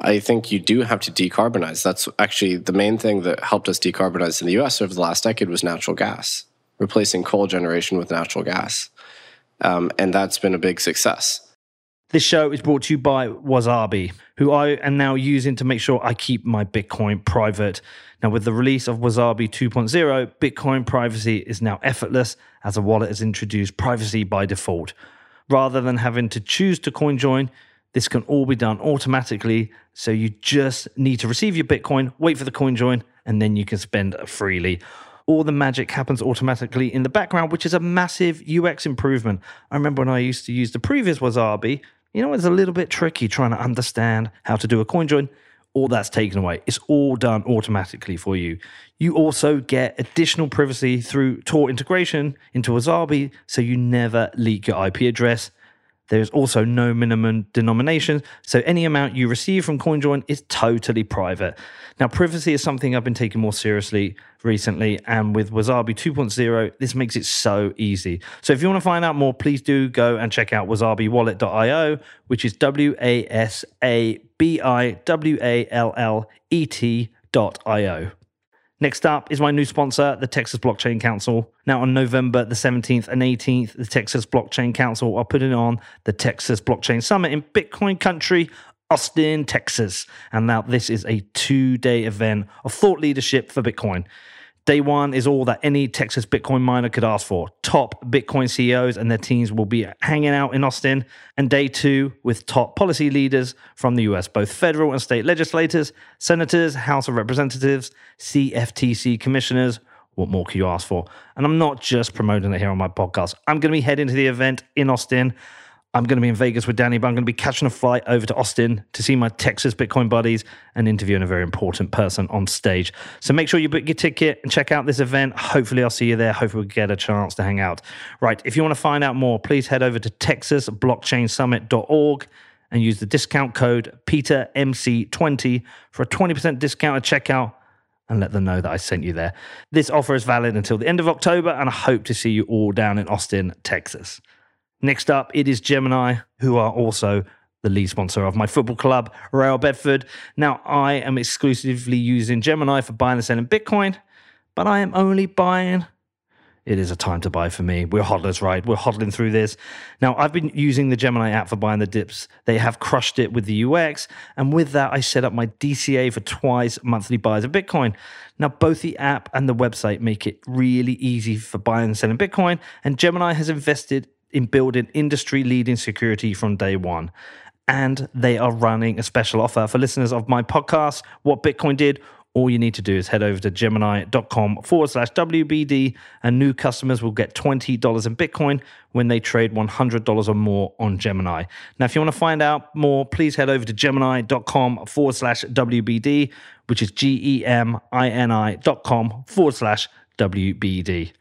I think you do have to decarbonize. That's actually the main thing that helped us decarbonize in the US over the last decade was natural gas, replacing coal generation with natural gas. Um, and that's been a big success. This show is brought to you by Wasabi, who I am now using to make sure I keep my Bitcoin private. Now, with the release of Wasabi 2.0, Bitcoin privacy is now effortless as a wallet has introduced privacy by default. Rather than having to choose to coin join, this can all be done automatically. So you just need to receive your Bitcoin, wait for the coin join, and then you can spend freely all the magic happens automatically in the background, which is a massive UX improvement. I remember when I used to use the previous Wasabi, you know, it's a little bit tricky trying to understand how to do a coin join. All that's taken away. It's all done automatically for you. You also get additional privacy through Tor integration into Wasabi, so you never leak your IP address. There's also no minimum denomination, so any amount you receive from CoinJoin is totally private. Now, privacy is something I've been taking more seriously recently, and with Wasabi 2.0, this makes it so easy. So, if you want to find out more, please do go and check out wasabiwallet.io, which is W A S A B I W A L L E T.io. Next up is my new sponsor, the Texas Blockchain Council. Now, on November the 17th and 18th, the Texas Blockchain Council are putting on the Texas Blockchain Summit in Bitcoin country, Austin, Texas. And now, this is a two day event of thought leadership for Bitcoin. Day one is all that any Texas Bitcoin miner could ask for. Top Bitcoin CEOs and their teams will be hanging out in Austin. And day two with top policy leaders from the US, both federal and state legislators, senators, House of Representatives, CFTC commissioners. What more can you ask for? And I'm not just promoting it here on my podcast. I'm going to be heading to the event in Austin. I'm going to be in Vegas with Danny, but I'm going to be catching a flight over to Austin to see my Texas Bitcoin buddies and interviewing a very important person on stage. So make sure you book your ticket and check out this event. Hopefully, I'll see you there. Hopefully, we get a chance to hang out. Right. If you want to find out more, please head over to texasblockchainsummit.org and use the discount code PeterMC20 for a 20% discount at checkout and let them know that I sent you there. This offer is valid until the end of October, and I hope to see you all down in Austin, Texas. Next up, it is Gemini, who are also the lead sponsor of my football club, Real Bedford. Now, I am exclusively using Gemini for buying and selling Bitcoin, but I am only buying. It is a time to buy for me. We're hodlers, right? We're hodling through this. Now, I've been using the Gemini app for buying the dips. They have crushed it with the UX. And with that, I set up my DCA for twice monthly buys of Bitcoin. Now, both the app and the website make it really easy for buying and selling Bitcoin. And Gemini has invested in building industry leading security from day one. And they are running a special offer for listeners of my podcast, What Bitcoin Did, all you need to do is head over to gemini.com forward slash WBD, and new customers will get $20 in Bitcoin when they trade $100 or more on Gemini. Now, if you want to find out more, please head over to gemini.com forward slash WBD, which is G E M I N I dot com forward slash WBD.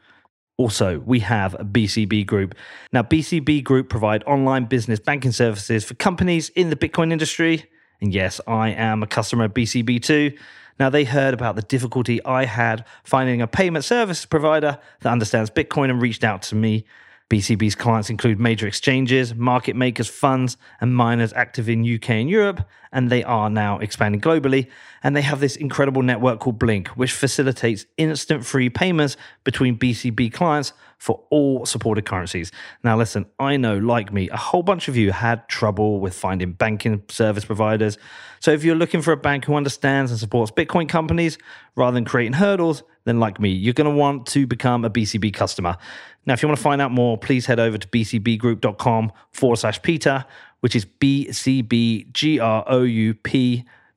Also, we have BCB Group. Now, BCB Group provide online business banking services for companies in the Bitcoin industry. And yes, I am a customer of BCB too. Now, they heard about the difficulty I had finding a payment service provider that understands Bitcoin and reached out to me. BCB's clients include major exchanges, market makers, funds, and miners active in UK and Europe, and they are now expanding globally. And they have this incredible network called Blink, which facilitates instant free payments between BCB clients for all supported currencies. Now, listen, I know, like me, a whole bunch of you had trouble with finding banking service providers. So if you're looking for a bank who understands and supports Bitcoin companies rather than creating hurdles, then like me, you're going to want to become a BCB customer. Now, if you want to find out more, please head over to bcbgroup.com forward slash Peter, which is bcbgroup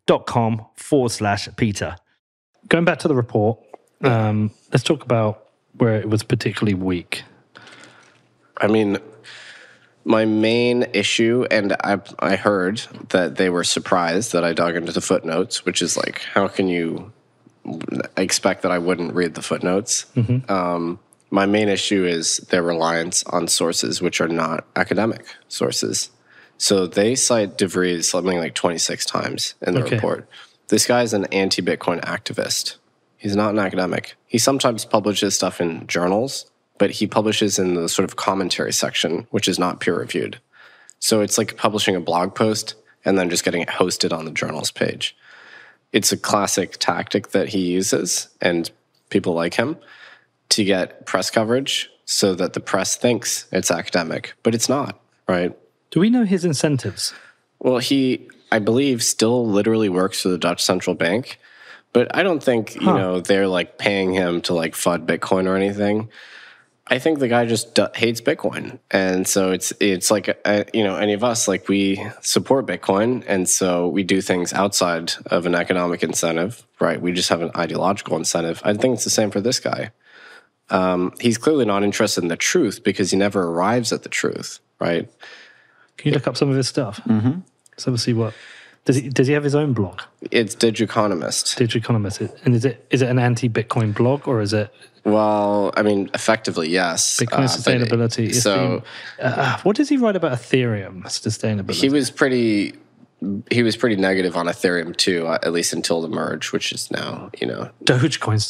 dot com forward slash Peter. Going back to the report, um, let's talk about where it was particularly weak. I mean, my main issue, and I, I heard that they were surprised that I dug into the footnotes, which is like, how can you expect that I wouldn't read the footnotes? Um, my main issue is their reliance on sources which are not academic sources. So they cite De Vries something like 26 times in the Okay. report. This guy is an anti Bitcoin activist. He's not an academic. He sometimes publishes stuff in journals, but he publishes in the sort of commentary section, which is not peer reviewed. So it's like publishing a blog post and then just getting it hosted on the journals page. It's a classic tactic that he uses, and people like him to get press coverage so that the press thinks it's academic, but it's not, right? Do we know his incentives? Well, he, I believe, still literally works for the Dutch central bank, but I don't think you know they're like paying him to like fud Bitcoin or anything. I think the guy just d- hates Bitcoin, and so it's it's like uh, you know any of us like we support Bitcoin, and so we do things outside of an economic incentive, right? We just have an ideological incentive. I think it's the same for this guy. Um, he's clearly not interested in the truth because he never arrives at the truth, right? Can you look up some of his stuff? Mm-hmm. So we'll see what. Does he, does he have his own blog, It's Digiconomist. Digital Economist? And is it is it an anti-Bitcoin blog or is it Well, I mean, effectively, yes. Bitcoin Uh, sustainability? so Ethereum- uh, what does he write about Ethereum sustainability? he was pretty. He was pretty negative on Ethereum too, uh, at least until the merge, which is now, you know, Dogecoin.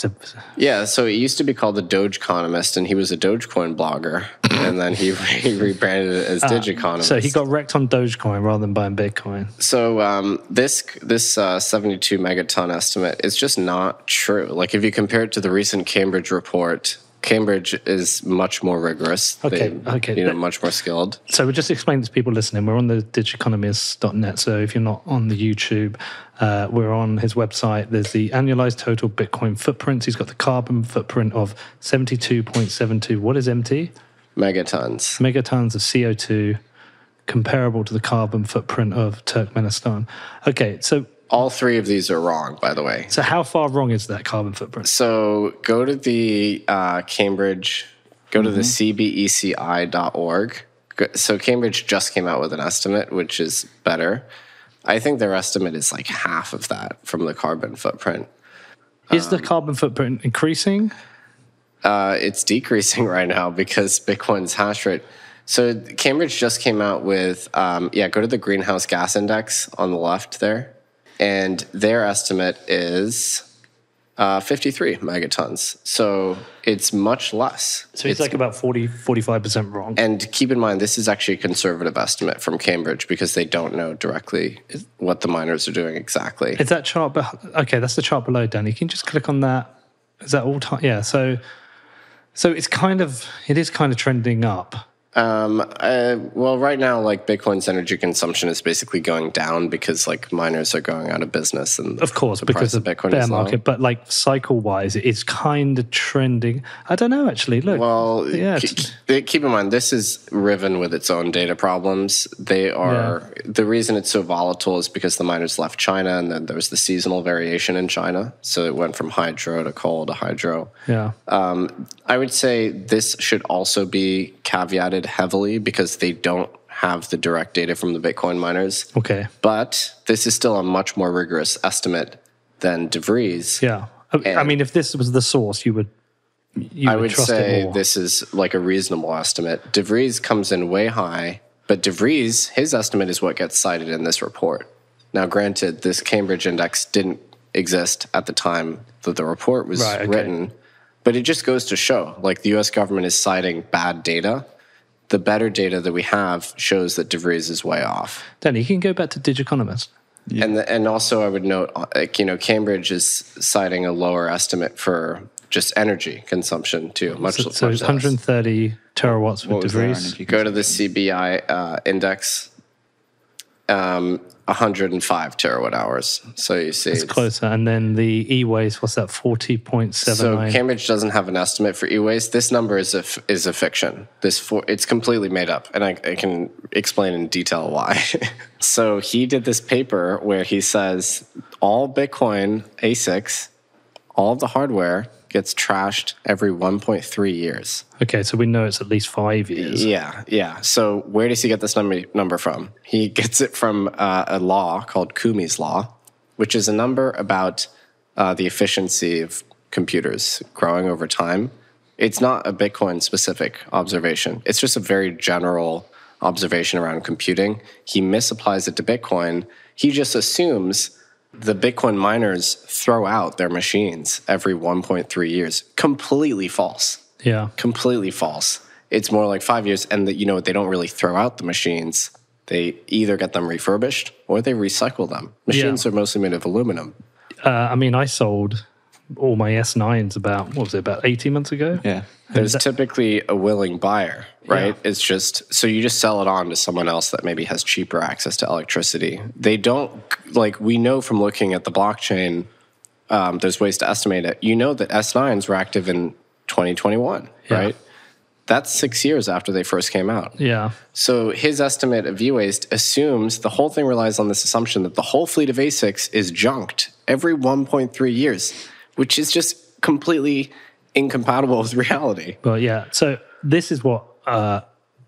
yeah. So he used to be called the Doge Economist, and he was a Dogecoin blogger, and then he, he rebranded it as Digiconomist. So he got wrecked on Dogecoin rather than buying Bitcoin. So um, this this uh, 72 megaton estimate is just not true. Like if you compare it to the recent Cambridge report, Cambridge is much more rigorous. Okay, They, okay, You know, much more skilled. So we'll just explain to people listening. We're on the digiconomist.net. So if you're not on the YouTube, uh, we're on his website. There's the annualized total Bitcoin footprints. He's got the carbon footprint of 72.72. What is MT? Megatons. Megatons of CO2, comparable to the carbon footprint of Turkmenistan. Okay, so All three of these are wrong, by the way. so how far wrong is that carbon footprint? So go to the uh, Cambridge, go to the cbeci.org. Go- So Cambridge just came out with an estimate, which is better. I think their estimate is like half of that from the carbon footprint. Is Um, the carbon footprint increasing? Uh, it's decreasing right now because Bitcoin's hash rate. So Cambridge just came out with, um, yeah, go to the greenhouse gas index on the left there, and their estimate is uh, 53 megatons. So it's much less. So it's, like about 40, 45% wrong. And keep in mind, this is actually a conservative estimate from Cambridge because they don't know directly what the miners are doing exactly. Is that chart? Be- okay, that's the chart below, Danny. Can you just click on that? Is that all time? Yeah. So, so it's kind of it is kind of trending up. Um, uh, well, right now, like Bitcoin's energy consumption is basically going down because like miners are going out of business, and Of course, the because price of Bitcoin bear is low. market, but like cycle wise, it's kind of trending. I don't know actually. Look, Well, yeah, ke- it's- ke- keep in mind this is Riven with its own data problems. They are the reason it's so volatile is because the miners left China, and then there was the seasonal variation in China, so it went from hydro to coal to hydro. yeah, Um, I would say this should also be caveated heavily because they don't have the direct data from the Bitcoin miners. okay, But this is still a much more rigorous estimate than De Vries. yeah. I- I mean, if this was the source, you would. You I would say this is like a reasonable estimate. De Vries comes in way high, but De Vries, his estimate is what gets cited in this report. Now, granted, this Cambridge index didn't exist at the time that the report was Right, okay. written, but it just goes to show like the US government is citing bad data. The better data that we have shows that De Vries is way off. Danny, you can go back to Digiconomist. And the, and also, I would note, uh, like, you know, Cambridge is citing a lower estimate for just energy consumption too. Much, So, so much it's less. 130 terawatts with What was their De Vries. Go to the CBI uh, index, um, 105 terawatt hours. So you see, It's closer, and then the e-waste. What's that? 40.79. so Cambridge doesn't have an estimate for e-waste. This number is a f- is a fiction. This for, it's completely made up, and I, I can explain in detail why. so he did this paper where he says all Bitcoin ASICs, all the hardware gets trashed every 1.3 years. okay, so we know it's at least five years. Yeah, yeah. So where does he get this number number from? He gets it from uh, a law called Koomey's law, which is a number about uh, the efficiency of computers growing over time. It's not a Bitcoin specific observation. It's just a very general observation around computing. He misapplies it to Bitcoin. He just assumes the Bitcoin miners throw out their machines every 1.3 years. Completely false Yeah. completely false. It's more like five years, and that you know what they don't really throw out the machines. They either get them refurbished or they recycle them. Machines are mostly made of aluminum. Uh, I mean, I sold all my S9s about, what was it, about 18 months ago? Yeah. There's typically a willing buyer, right? It's just so you just sell it on to someone else that maybe has cheaper access to electricity. They don't like we know from looking at the blockchain. Um, there's ways to estimate it. You know that S9s were active in 2021, Yeah. right? That's six years after they first came out. Yeah. So his estimate of e-waste assumes the whole thing relies on this assumption that the whole fleet of ASICs is junked every 1.3 years, which is just completely incompatible with reality. But yeah, so this is what uh,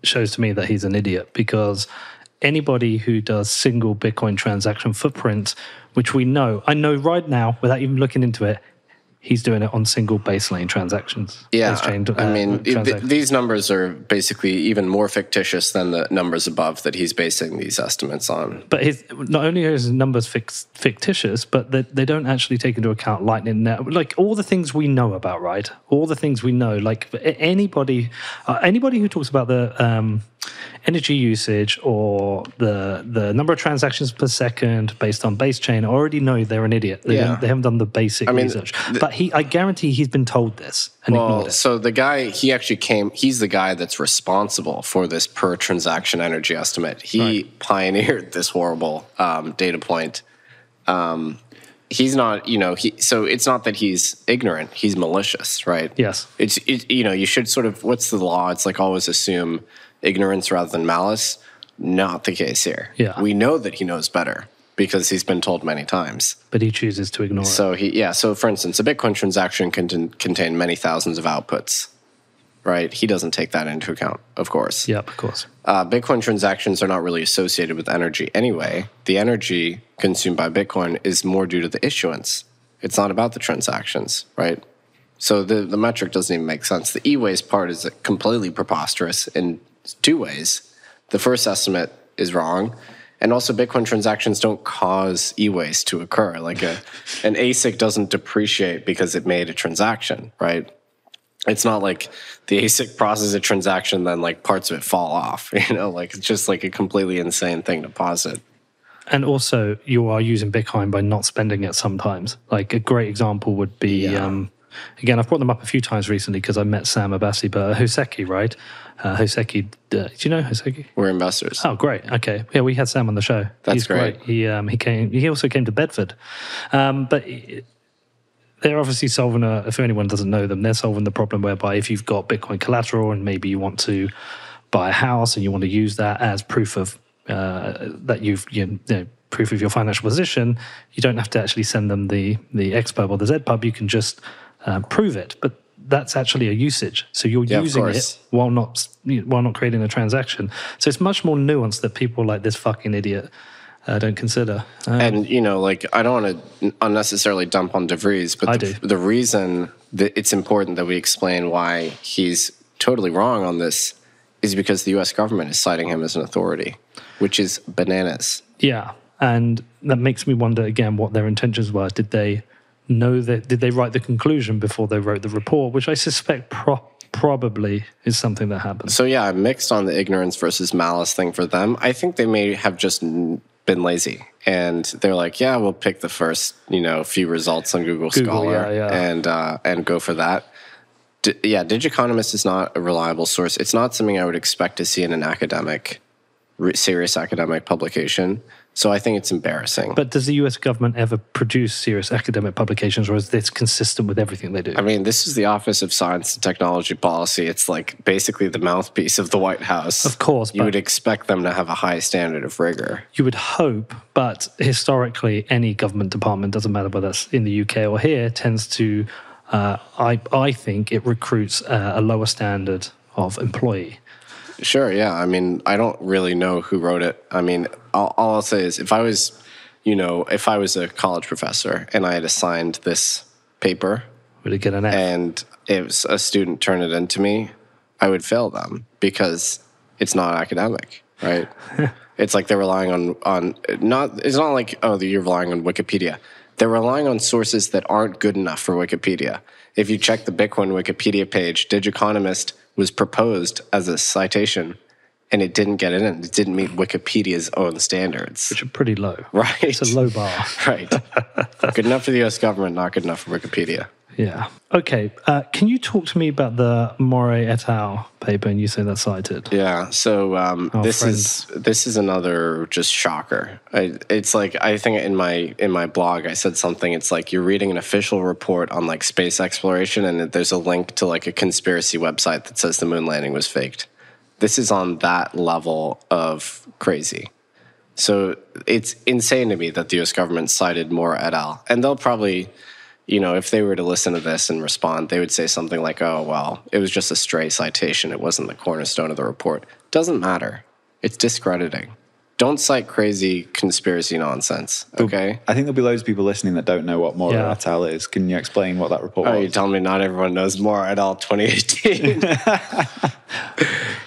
shows to me that he's an idiot because anybody who does single Bitcoin transaction footprint, which we know, I know right now without even looking into it, he's doing it on single base lane transactions. Yeah, chain, I uh, mean, th- these numbers are basically even more fictitious than the numbers above that he's basing these estimates on. but his not only are his numbers fix, fictitious, but they, they don't actually take into account Lightning Network, like all the things we know about, right? All the things we know, like anybody, uh, anybody who talks about the um, energy usage or the the number of transactions per second based on base chain already know they're an idiot. They, Yeah. they haven't done the basic I mean, research. but he, I guarantee, he's been told this and ignored Well, it. so the guy, he actually came, he's the guy that's responsible for this per transaction energy estimate. He pioneered this horrible um, data point. Um, he's not, you know, he, so it's not that he's ignorant, he's malicious, right? Yes. It's, it, you know, you should sort of, what's the law? It's like always assume ignorance rather than malice. Not the case here. Yeah. We know that he knows better because he's been told many times. But he chooses to ignore it. So he, yeah. So for instance, a Bitcoin transaction can contain, many thousands of outputs, right? He doesn't take that into account, of course. Yep, of course. Uh, Bitcoin transactions are not really associated with energy anyway. The energy consumed by Bitcoin is more due to the issuance. It's not about the transactions, right? So the, the metric doesn't even make sense. The e-waste part is completely preposterous in two ways. The first estimate is wrong. And also Bitcoin transactions don't cause e-waste to occur. Like a, an ASIC doesn't depreciate because it made a transaction, right? It's not like the ASIC processes a transaction, then like parts of it fall off. You know, like it's just like a completely insane thing to posit. And also, you are using Bitcoin by not spending it sometimes. Like a great example would be Yeah. um, again, I've brought them up a few times recently because I met Sam Abbassi, but Hoseki, right? Uh, Hoseki, uh, do you know Hoseki? We're investors. Oh, great. Okay, yeah, we had Sam on the show. That's He's great. He um, he came. He also came to Bedford, um, but they're obviously solving a. If anyone doesn't know them, they're solving the problem whereby if you've got Bitcoin collateral and maybe you want to buy a house and you want to use that as proof of uh, that you've you know, proof of your financial position, you don't have to actually send them the the XPub or the ZPub. You can just uh, prove it, but that's actually a usage. So you're Yeah, using it while not while not creating a transaction. So it's much more nuanced that people like this fucking idiot uh, don't consider. Um, And you know, like I don't want to unnecessarily dump on De Vries, but the, the reason that it's important that we explain why he's totally wrong on this is because the U.S. government is citing him as an authority, which is bananas. Yeah, and that makes me wonder again what their intentions were. Did they know that? Did they write the conclusion before they wrote the report? Which I suspect pro- probably is something that happened. So yeah, I'm mixed on the ignorance versus malice thing for them. I think they may have just been lazy, and they're like, yeah, we'll pick the first, you know, few results on Google, Google, Scholar yeah, yeah. and uh, and go for that. D- yeah, Digiconomist is not a reliable source. It's not something I would expect to see in an academic, re- serious academic publication. So I think it's embarrassing. But does the U.S. government ever produce serious academic publications, or is this consistent with everything they do? I mean, this is the Office of Science and Technology Policy. It's like basically the mouthpiece of the White House. Of course, you would expect them to have a high standard of rigor. You would hope, but historically, any government department, doesn't matter whether that's in the UK or here, tends to, uh, I, I think, it recruits uh, a lower standard of employee. Sure, yeah. I mean, I don't really know who wrote it. I mean, all, all I'll say is if I was, you know, if I was a college professor and I had assigned this paper Would it get an F? and if a student turned it into me, I would fail them because it's not academic, right? it's like they're relying on on not. It's not like oh, you're relying on Wikipedia. They're relying on sources that aren't good enough for Wikipedia. If you check the Bitcoin Wikipedia page, Digiconomist was proposed as a citation, and it didn't get in. It didn't meet Wikipedia's own standards. which are pretty low. Right. It's a low bar. Right. good enough for the U.S. government, not good enough for Wikipedia. Yeah. Okay. Uh, can you talk to me about the Mora et al. paper? And you say that's cited. Yeah. So um, this friend. is this is another just shocker. I, it's like I think in my in my blog I said something. It's like you're reading an official report on like space exploration, and there's a link to like a conspiracy website that says the moon landing was faked. This is on that level of crazy. So it's insane to me that the U.S. government cited Mora et al. And they'll probably, you know, if they were to listen to this and respond, they would say something like, "Oh, well, it was just a stray citation. It wasn't the cornerstone of the report." Doesn't matter. It's discrediting. Don't cite crazy conspiracy nonsense. Okay. I think there'll be loads of people listening that don't know what Mora Yeah. et al. is. Can you explain what that report Oh, was? you're telling me not everyone knows Mora et al. 2018?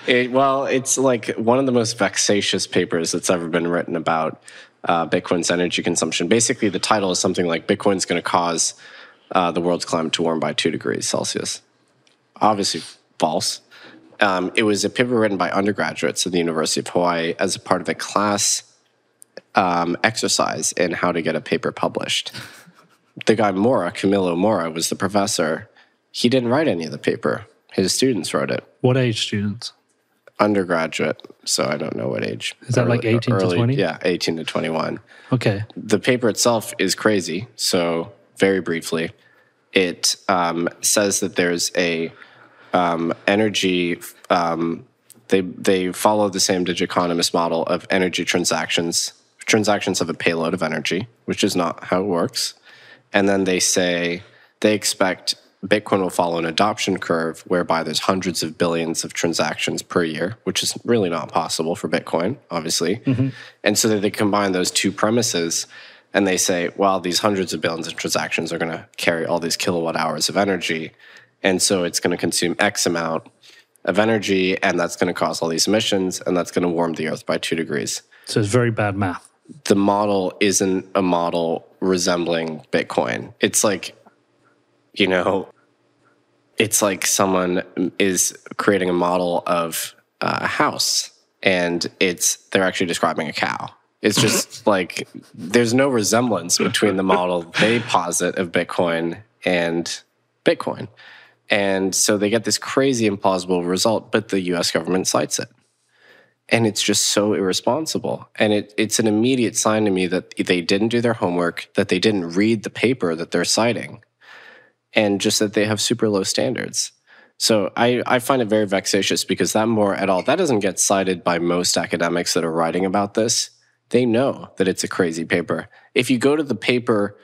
it, well, it's like one of the most vexatious papers that's ever been written about uh, Bitcoin's energy consumption. Basically, the title is something like Bitcoin's going to cause uh, the world's climate to warm by two degrees Celsius. Obviously, false. Um, it was a paper written by undergraduates at the University of Hawaii as a part of a class um, exercise in how to get a paper published the guy Mora, Camilo Mora, was the professor. He didn't write any of the paper. His students wrote it. What age students? Undergraduate, so I don't know what age. Is that like 18 to 20? Yeah, 18 to 21. Okay. The paper itself is crazy. So, very briefly, it um, says that there's a um, energy. Um, they they follow the same Digiconomist model of energy transactions. Transactions have a payload of energy, which is not how it works. And then they say they expect Bitcoin will follow an adoption curve whereby there's hundreds of billions of transactions per year, which is really not possible for Bitcoin, obviously. Mm-hmm. And so they combine those two premises and they say, well, these hundreds of billions of transactions are going to carry all these kilowatt hours of energy. And so it's going to consume X amount of energy, and that's going to cause all these emissions, and that's going to warm the earth by two degrees So it's very bad math. the model isn't a model resembling Bitcoin. It's like, you know, it's like someone is creating a model of a house and it's they're actually describing a cow. It's just like there's no resemblance between the model they posit of Bitcoin and Bitcoin. And so they get this crazy implausible result, but the US government cites it. And it's just so irresponsible. And it, it's an immediate sign to me that they didn't do their homework, that they didn't read the paper that they're citing, and just that they have super low standards. So I, I find it very vexatious because that Mora et al., that doesn't get cited by most academics that are writing about this. They know that it's a crazy paper. If you go to the paper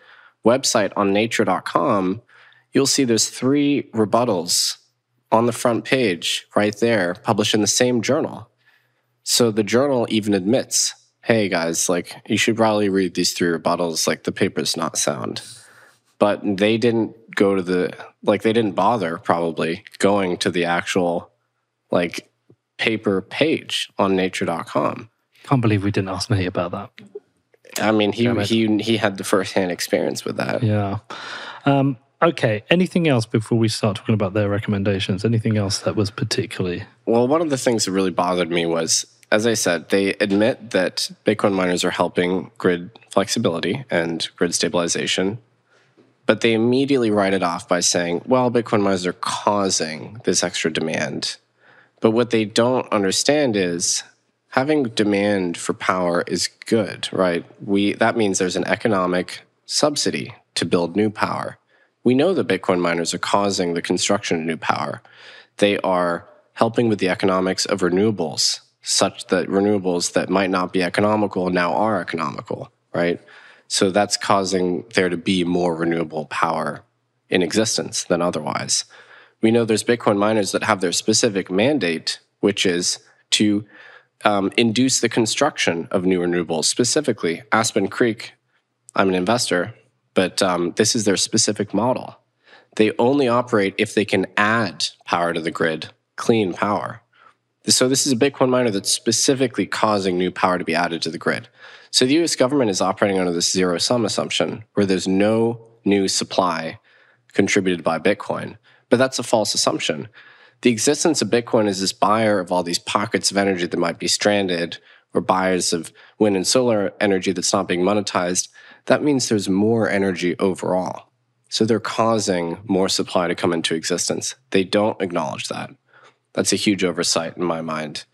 website on nature.com, you'll see there's three rebuttals on the front page right there, published in the same journal. So the journal even admits, hey guys, like you should probably read these three rebuttals, like the paper's not sound. But they didn't go to the like they didn't bother probably going to the actual like paper page on nature.com. Can't believe we didn't ask Nate about that. I mean, he he he had the first-hand experience with that. Yeah. Um, okay. Anything else before we start talking about their recommendations? Anything else that was particularly Well, one of the things that really bothered me was, as I said, they admit that Bitcoin miners are helping grid flexibility and grid stabilization, but they immediately write it off by saying, well, Bitcoin miners are causing this extra demand. But what they don't understand is having demand for power is good, right? We that means there's an economic subsidy to build new power. We know that Bitcoin miners are causing the construction of new power. They are helping with the economics of renewables, such that renewables that might not be economical now are economical, right? So that's causing there to be more renewable power in existence than otherwise. We know there's Bitcoin miners that have their specific mandate, which is to um, induce the construction of new renewables. Specifically, Aspen Creek, I'm an investor, but um, this is their specific model. They only operate if they can add power to the grid, clean power. So this is a Bitcoin miner that's specifically causing new power to be added to the grid. So the US government is operating under this zero sum assumption where there's no new supply contributed by Bitcoin. But that's a false assumption. The existence of Bitcoin is this buyer of all these pockets of energy that might be stranded or buyers of wind and solar energy that's not being monetized, that means there's more energy overall. So they're causing more supply to come into existence. They don't acknowledge that. That's a huge oversight in my mind.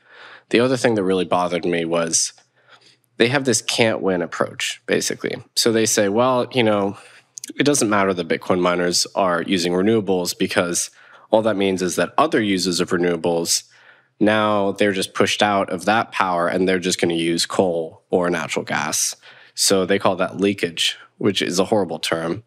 The other thing that really bothered me was they have this can't win approach, basically. So they say, well, you know, it doesn't matter that Bitcoin miners are using renewables because all that means is that other users of renewables now they're just pushed out of that power and they're just going to use coal or natural gas. So they call that leakage, which is a horrible term.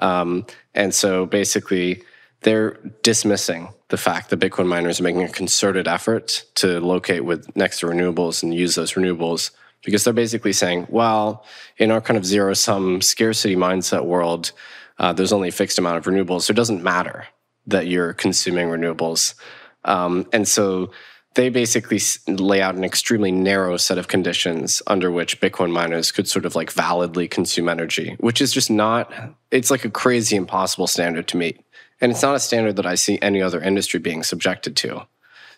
Um, and so basically, they're dismissing the fact that Bitcoin miners are making a concerted effort to locate with next to renewables and use those renewables because they're basically saying, well, in our kind of zero sum scarcity mindset world, uh, there's only a fixed amount of renewables, so it doesn't matter that you're consuming renewables. Um, and so they basically lay out an extremely narrow set of conditions under which Bitcoin miners could sort of like validly consume energy, which is just not, it's like a crazy impossible standard to meet. And it's not a standard that I see any other industry being subjected to.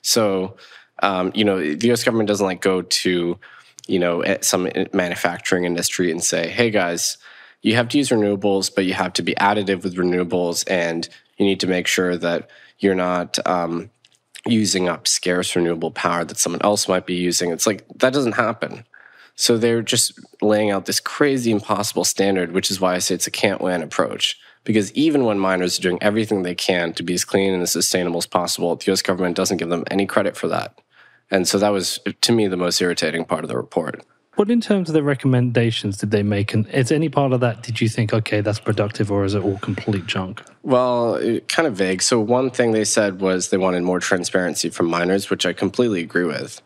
So, um, you know, the US government doesn't like go to, you know, eh, some manufacturing industry and say, hey guys, you have to use renewables, but you have to be additive with renewables and you need to make sure that you're not um, using up scarce renewable power that someone else might be using. It's like that doesn't happen. So they're just laying out this crazy impossible standard, which is why I say it's a can't win approach. Because even when miners are doing everything they can to be as clean and as sustainable as possible, the US government doesn't give them any credit for that. And so that was, to me, the most irritating part of the report. What in terms of the recommendations did they make? And is any part of that, did you think, okay, that's productive, or is it all complete junk? Well, kind of vague. So one thing they said was they wanted more transparency from miners, which I completely agree with.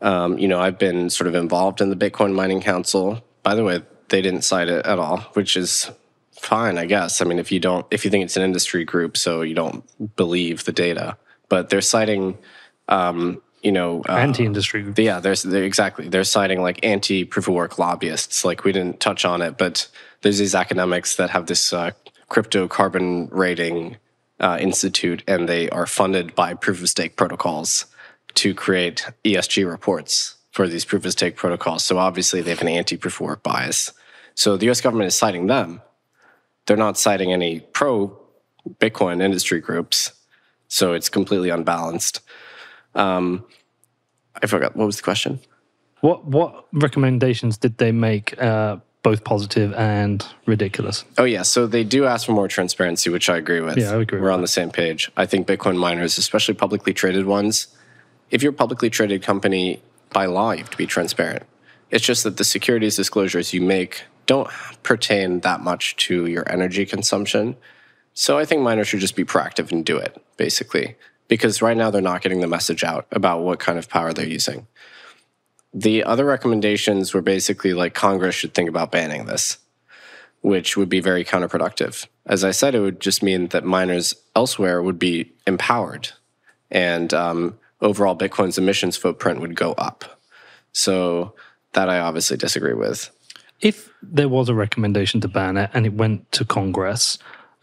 Um, you know, I've been sort of involved in the Bitcoin Mining Council. By the way, they didn't cite it at all, which is fine, I guess. I mean, if you don't, if you think it's an industry group, so you don't believe the data, but they're citing, um, you know, uh, Anti industry. yeah, there's they're, exactly. They're citing like anti proof of work lobbyists. Like we didn't touch on it, but there's these academics that have this uh, crypto carbon rating uh, institute, and they are funded by proof of stake protocols to create ESG reports for these proof of stake protocols. So obviously they have an anti proof of work bias. So the U.S. government is citing them. They're not citing any pro Bitcoin industry groups. So it's completely unbalanced. Um, I forgot what was the question. What what recommendations did they make, uh, both positive and ridiculous? Oh yeah, so they do ask for more transparency, which I agree with. Yeah, I agree We're on the same page. I think Bitcoin miners, especially publicly traded ones, if you're a publicly traded company, by law you have to be transparent. It's just that the securities disclosures you make don't pertain that much to your energy consumption. So I think miners should just be proactive and do it, basically. Because right now they're not getting the message out about what kind of power they're using. The other recommendations were basically like Congress should think about banning this, which would be very counterproductive. As I said, it would just mean that miners elsewhere would be empowered and um, overall Bitcoin's emissions footprint would go up. So that I obviously disagree with. If there was a recommendation to ban it and it went to Congress,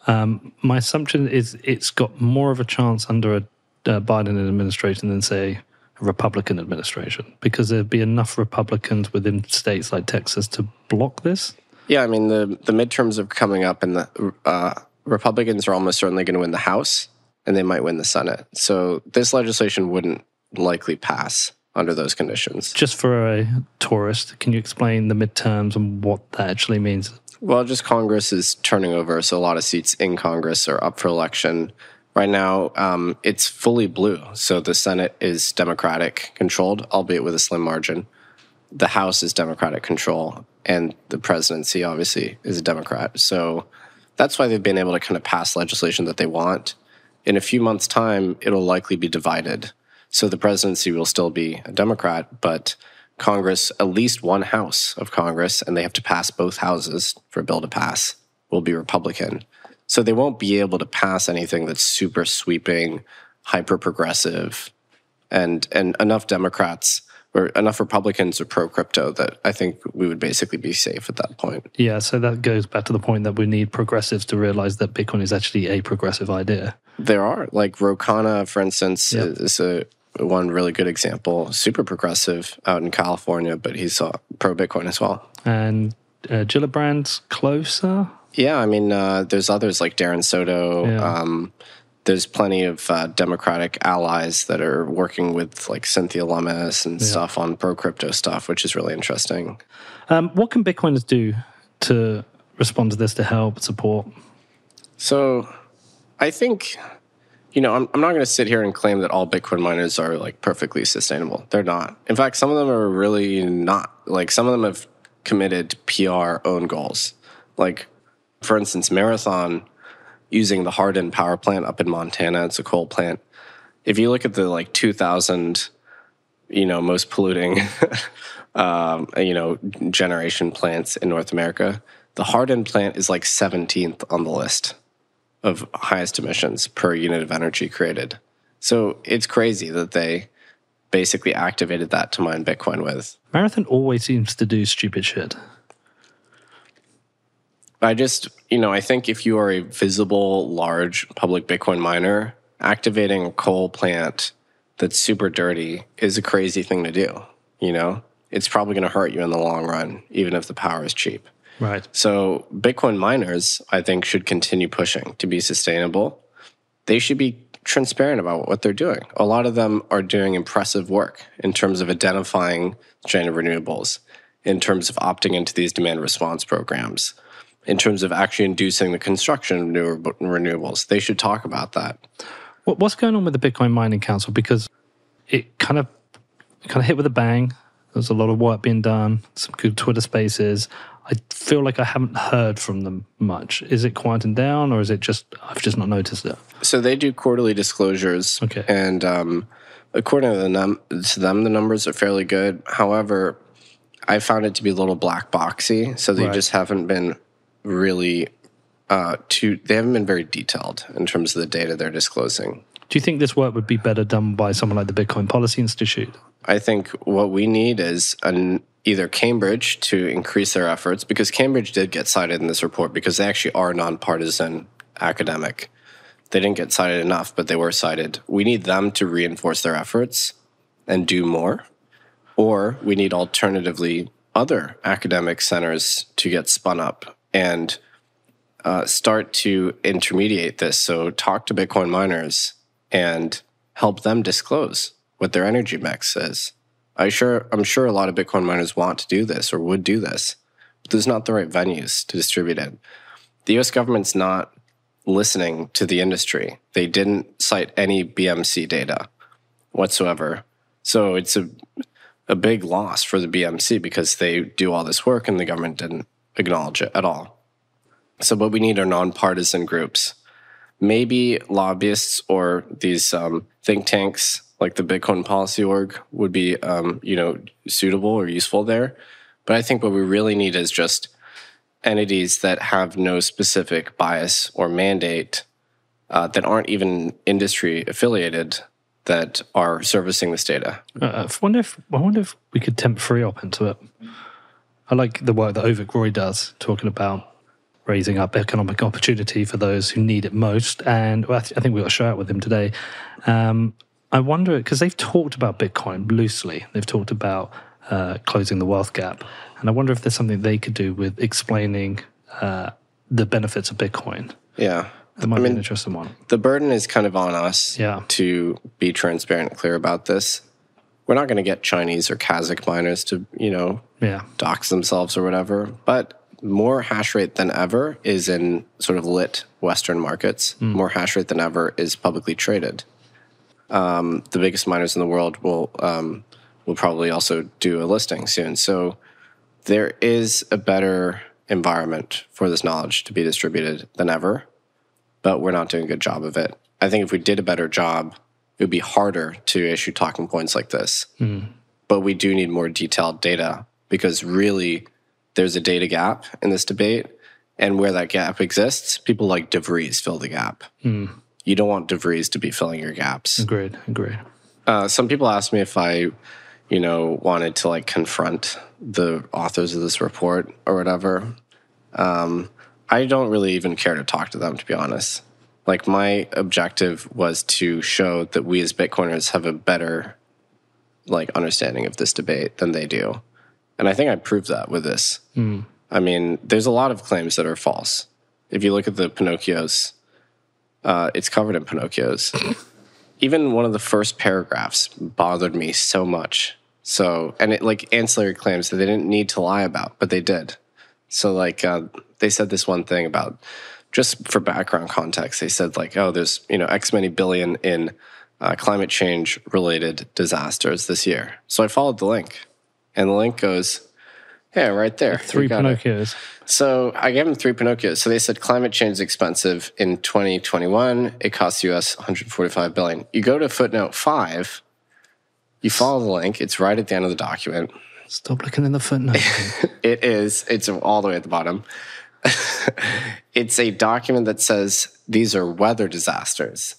um, my assumption is it's got more of a chance under a uh, Biden administration than, say, a Republican administration, because there'd be enough Republicans within states like Texas to block this. Yeah, I mean the the midterms are coming up, and the uh, Republicans are almost certainly going to win the House, and they might win the Senate. So this legislation wouldn't likely pass under those conditions. Just for a tourist, can you explain the midterms and what that actually means? Well, just Congress is turning over, so a lot of seats in Congress are up for election. Right now, um, it's fully blue, so the Senate is Democratic controlled, albeit with a slim margin. The House is Democratic control, and the presidency obviously is a Democrat. So that's why they've been able to kind of pass legislation that they want. In a few months' time, it'll likely be divided. So the presidency will still be a Democrat, but Congress, at least one house of Congress, and they have to pass both houses for a bill to pass, will be Republican. So they won't be able to pass anything that's super sweeping, hyper progressive, and and enough Democrats or enough Republicans are pro crypto that I think we would basically be safe at that point. Yeah, so that goes back to the point that we need progressives to realize that Bitcoin is actually a progressive idea. There are like Ro Khanna, for instance, Yep. is a one really good example. Super progressive out in California, but he's pro Bitcoin as well. And uh, Gillibrand's closer. Yeah, I mean, uh, there's others like Darren Soto. Yeah. Um, there's plenty of uh, Democratic allies that are working with like Cynthia Lummis and stuff on pro crypto stuff, which is really interesting. Um, what can Bitcoiners do to respond to this to help support? So I think, you know, I'm, I'm not going to sit here and claim that all Bitcoin miners are like perfectly sustainable. They're not. In fact, some of them are really not. Like some of them have committed PR own goals. Like, for instance, Marathon using the Hardin power plant up in Montana. It's a coal plant. If you look at the like 2000, you know, most polluting, um, you know, generation plants in North America, the Hardin plant is like 17th on the list of highest emissions per unit of energy created. So it's crazy that they basically activated that to mine Bitcoin with. Marathon always seems to do stupid shit. I just, you know, I think if you are a visible, large public Bitcoin miner, activating a coal plant that's super dirty is a crazy thing to do. You know, it's probably going to hurt you in the long run, even if the power is cheap. Right. So Bitcoin miners, I think, should continue pushing to be sustainable. They should be transparent about what they're doing. A lot of them are doing impressive work in terms of identifying China renewables, in terms of opting into these demand response programs, in terms of actually inducing the construction of new renewables. They should talk about that. What's going on with the Bitcoin Mining Council? Because it kind of kind of hit with a bang. There's a lot of work being done, some good Twitter spaces. I feel like I haven't heard from them much. Is it quieting down, or is it just I've just not noticed it? So they do quarterly disclosures, Okay. and um, according to, the num- to them, the numbers are fairly good. However, I found it to be a little black boxy, so they Right. just haven't been really uh, too. They haven't been very detailed in terms of the data they're disclosing. Do you think this work would be better done by someone like the Bitcoin Policy Institute? I think what we need is an either Cambridge to increase their efforts because Cambridge did get cited in this report because they actually are nonpartisan academic. They didn't get cited enough, but they were cited. We need them to reinforce their efforts and do more, or we need alternatively other academic centers to get spun up and uh, start to intermediate this. So talk to Bitcoin miners and help them disclose what their energy mix is. I sure I'm sure a lot of Bitcoin miners want to do this or would do this, but there's not the right venues to distribute it. The US government's not listening to the industry. They didn't cite any BMC data whatsoever. So it's a a big loss for the BMC because they do all this work and the government didn't acknowledge it at all. So what we need are nonpartisan groups. Maybe lobbyists or these um, think tanks like the Bitcoin Policy Org would be, um, you know, suitable or useful there. But I think what we really need is just entities that have no specific bias or mandate uh, that aren't even industry affiliated that are servicing this data. Uh, I wonder if I wonder if we could tempt FREOPP into it. I like the work that Avik Roy does, talking about raising up economic opportunity for those who need it most. And I, th- I think we got a show out with him today. Um, I wonder because they've talked about Bitcoin loosely. They've talked about uh, closing the wealth gap, and I wonder if there's something they could do with explaining uh, the benefits of Bitcoin. Yeah. That might I be mean, an interesting one. the burden is kind of on us Yeah. to be transparent and clear about this. We're not going to get Chinese or Kazakh miners to, you know, Yeah, dox themselves or whatever, but more hash rate than ever is in sort of lit Western markets. More hash rate than ever is publicly traded. Um, the biggest miners in the world will um, will probably also do a listing soon. So there is a better environment for this knowledge to be distributed than ever, but we're not doing a good job of it. I think if we did a better job, it would be harder to issue talking points like this. But we do need more detailed data because really there's a data gap in this debate. And where that gap exists, people like De Vries fill the gap. You don't want De Vries to be filling your gaps. agreed, agreed. Uh, some people ask me if I, you know, wanted to like confront the authors of this report or whatever. Um, I don't really even care to talk to them, to be honest. Like my objective was to show that we as Bitcoiners have a better, like, understanding of this debate than they do, and I think I proved that with this. I mean, there's a lot of claims that are false. If you look at the Pinocchios, uh, it's covered in Pinocchios even one of the first paragraphs bothered me so much. So, and it like ancillary claims that they didn't need to lie about, but they did. So, like, uh, they said this one thing about just for background context, they said, like, oh, there's, you know, X many billion in uh, climate change related disasters this year. So I followed the link, and the link goes, yeah, right there. Three got it. Pinocchios. So I gave them three Pinocchios. So they said climate change is expensive. In 2021, it costs US 145 billion. You go to footnote five, you follow the link. It's right at the end of the document. Stop looking in the footnote. It is. It's all the way at the bottom. it's a document that says these are weather disasters.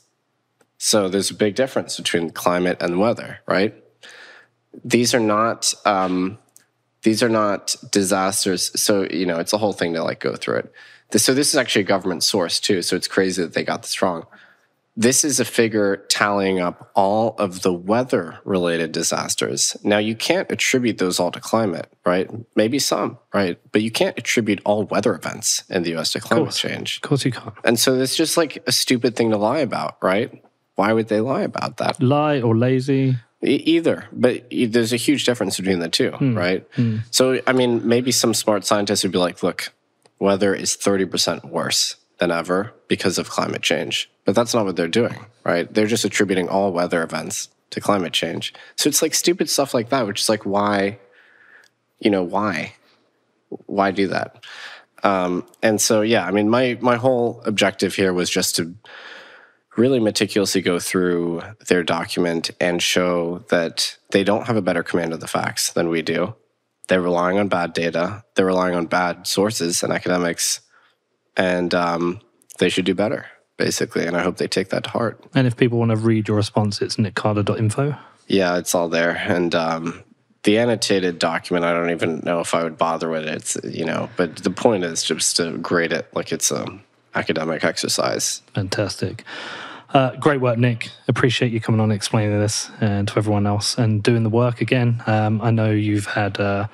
So there's a big difference between climate and weather, right? These are not. Um, these are not disasters. So you know, it's a whole thing to like go through it. So this is actually a government source too. So it's crazy that they got this wrong. This is a figure tallying up all of the weather related disasters. Now, you can't attribute those all to climate, right? Maybe some, right? But you can't attribute all weather events in the US to climate change. of course you can't. And so it's just like a stupid thing to lie about, right? Why would they lie about that? Lie or lazy. Either, but there's a huge difference between the two, hmm. right? Hmm. So, I mean, maybe some smart scientists would be like, look, weather is 30% worse than ever because of climate change. But that's not what they're doing, right? They're just attributing all weather events to climate change. So it's like stupid stuff like that, which is like, why, you know, why? Why do that? Um, and so, yeah, I mean, my, my whole objective here was just to really meticulously go through their document and show that they don't have a better command of the facts than we do. They're relying on bad data, they're relying on bad sources and academics, and um, they should do better, basically. And I hope they take that to heart. And if people want to read your response, it's niccarter.info. Yeah, it's all there. And um, the annotated document, I don't even know if I would bother with it. It's, you know, but the point is just to grade it like it's an academic exercise. Fantastic. Uh, great work, Nick. Appreciate you coming on and explaining this and to everyone else and doing the work again. Um, I know you've had uh,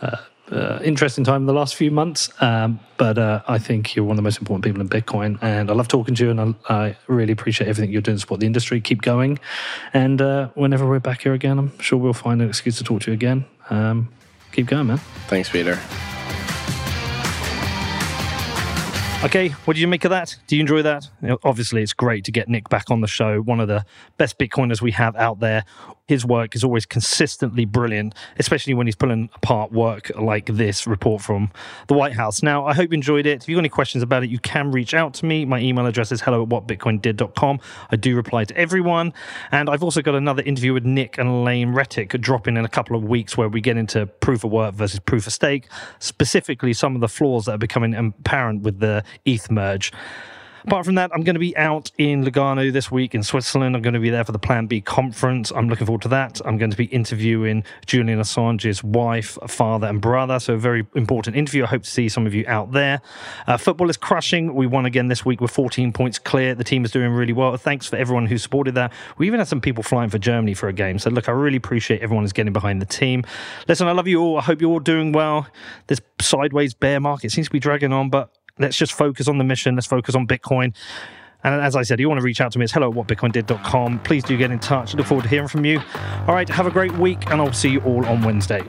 uh, uh, interesting time in the last few months. Um, but uh, I think you're one of the most important people in Bitcoin, and I love talking to you, and I, I really appreciate everything you're doing to support the industry. Keep going, and uh, whenever we're back here again, I'm sure we'll find an excuse to talk to you again. Um, keep going, man. Thanks, Peter. Okay, what do you make of that? Do you enjoy that? You know, obviously, it's great to get Nick back on the show, one of the best Bitcoiners we have out there. His work is always consistently brilliant, especially when he's pulling apart work like this report from the White House. Now, I hope you enjoyed it. If you've got any questions about it, you can reach out to me. My email address is hello at whatbitcoindid.com. I do reply to everyone. And I've also got another interview with Nick and Elaine Rettig dropping in a couple of weeks where we get into proof of work versus proof of stake, specifically some of the flaws that are becoming apparent with the ETH merge. Apart from that, I'm going to be out in Lugano this week in Switzerland. I'm going to be there for the Plan B conference. I'm looking forward to that. I'm going to be interviewing Julian Assange's wife, father, and brother. So, a very important interview. I hope to see some of you out there. Uh, football is crushing. We won again this week with 14 points clear. The team is doing really well. Thanks for everyone who supported that. We even had some people flying for Germany for a game. So, look, I really appreciate everyone who's getting behind the team. Listen, I love you all. I hope you're all doing well. This sideways bear market seems to be dragging on, but let's just focus on the mission. Let's focus on Bitcoin. And as I said, you want to reach out to me, it's hello at whatbitcoindid.com. Please do get in touch. I look forward to hearing from you. All right, have a great week, and I'll see you all on Wednesday.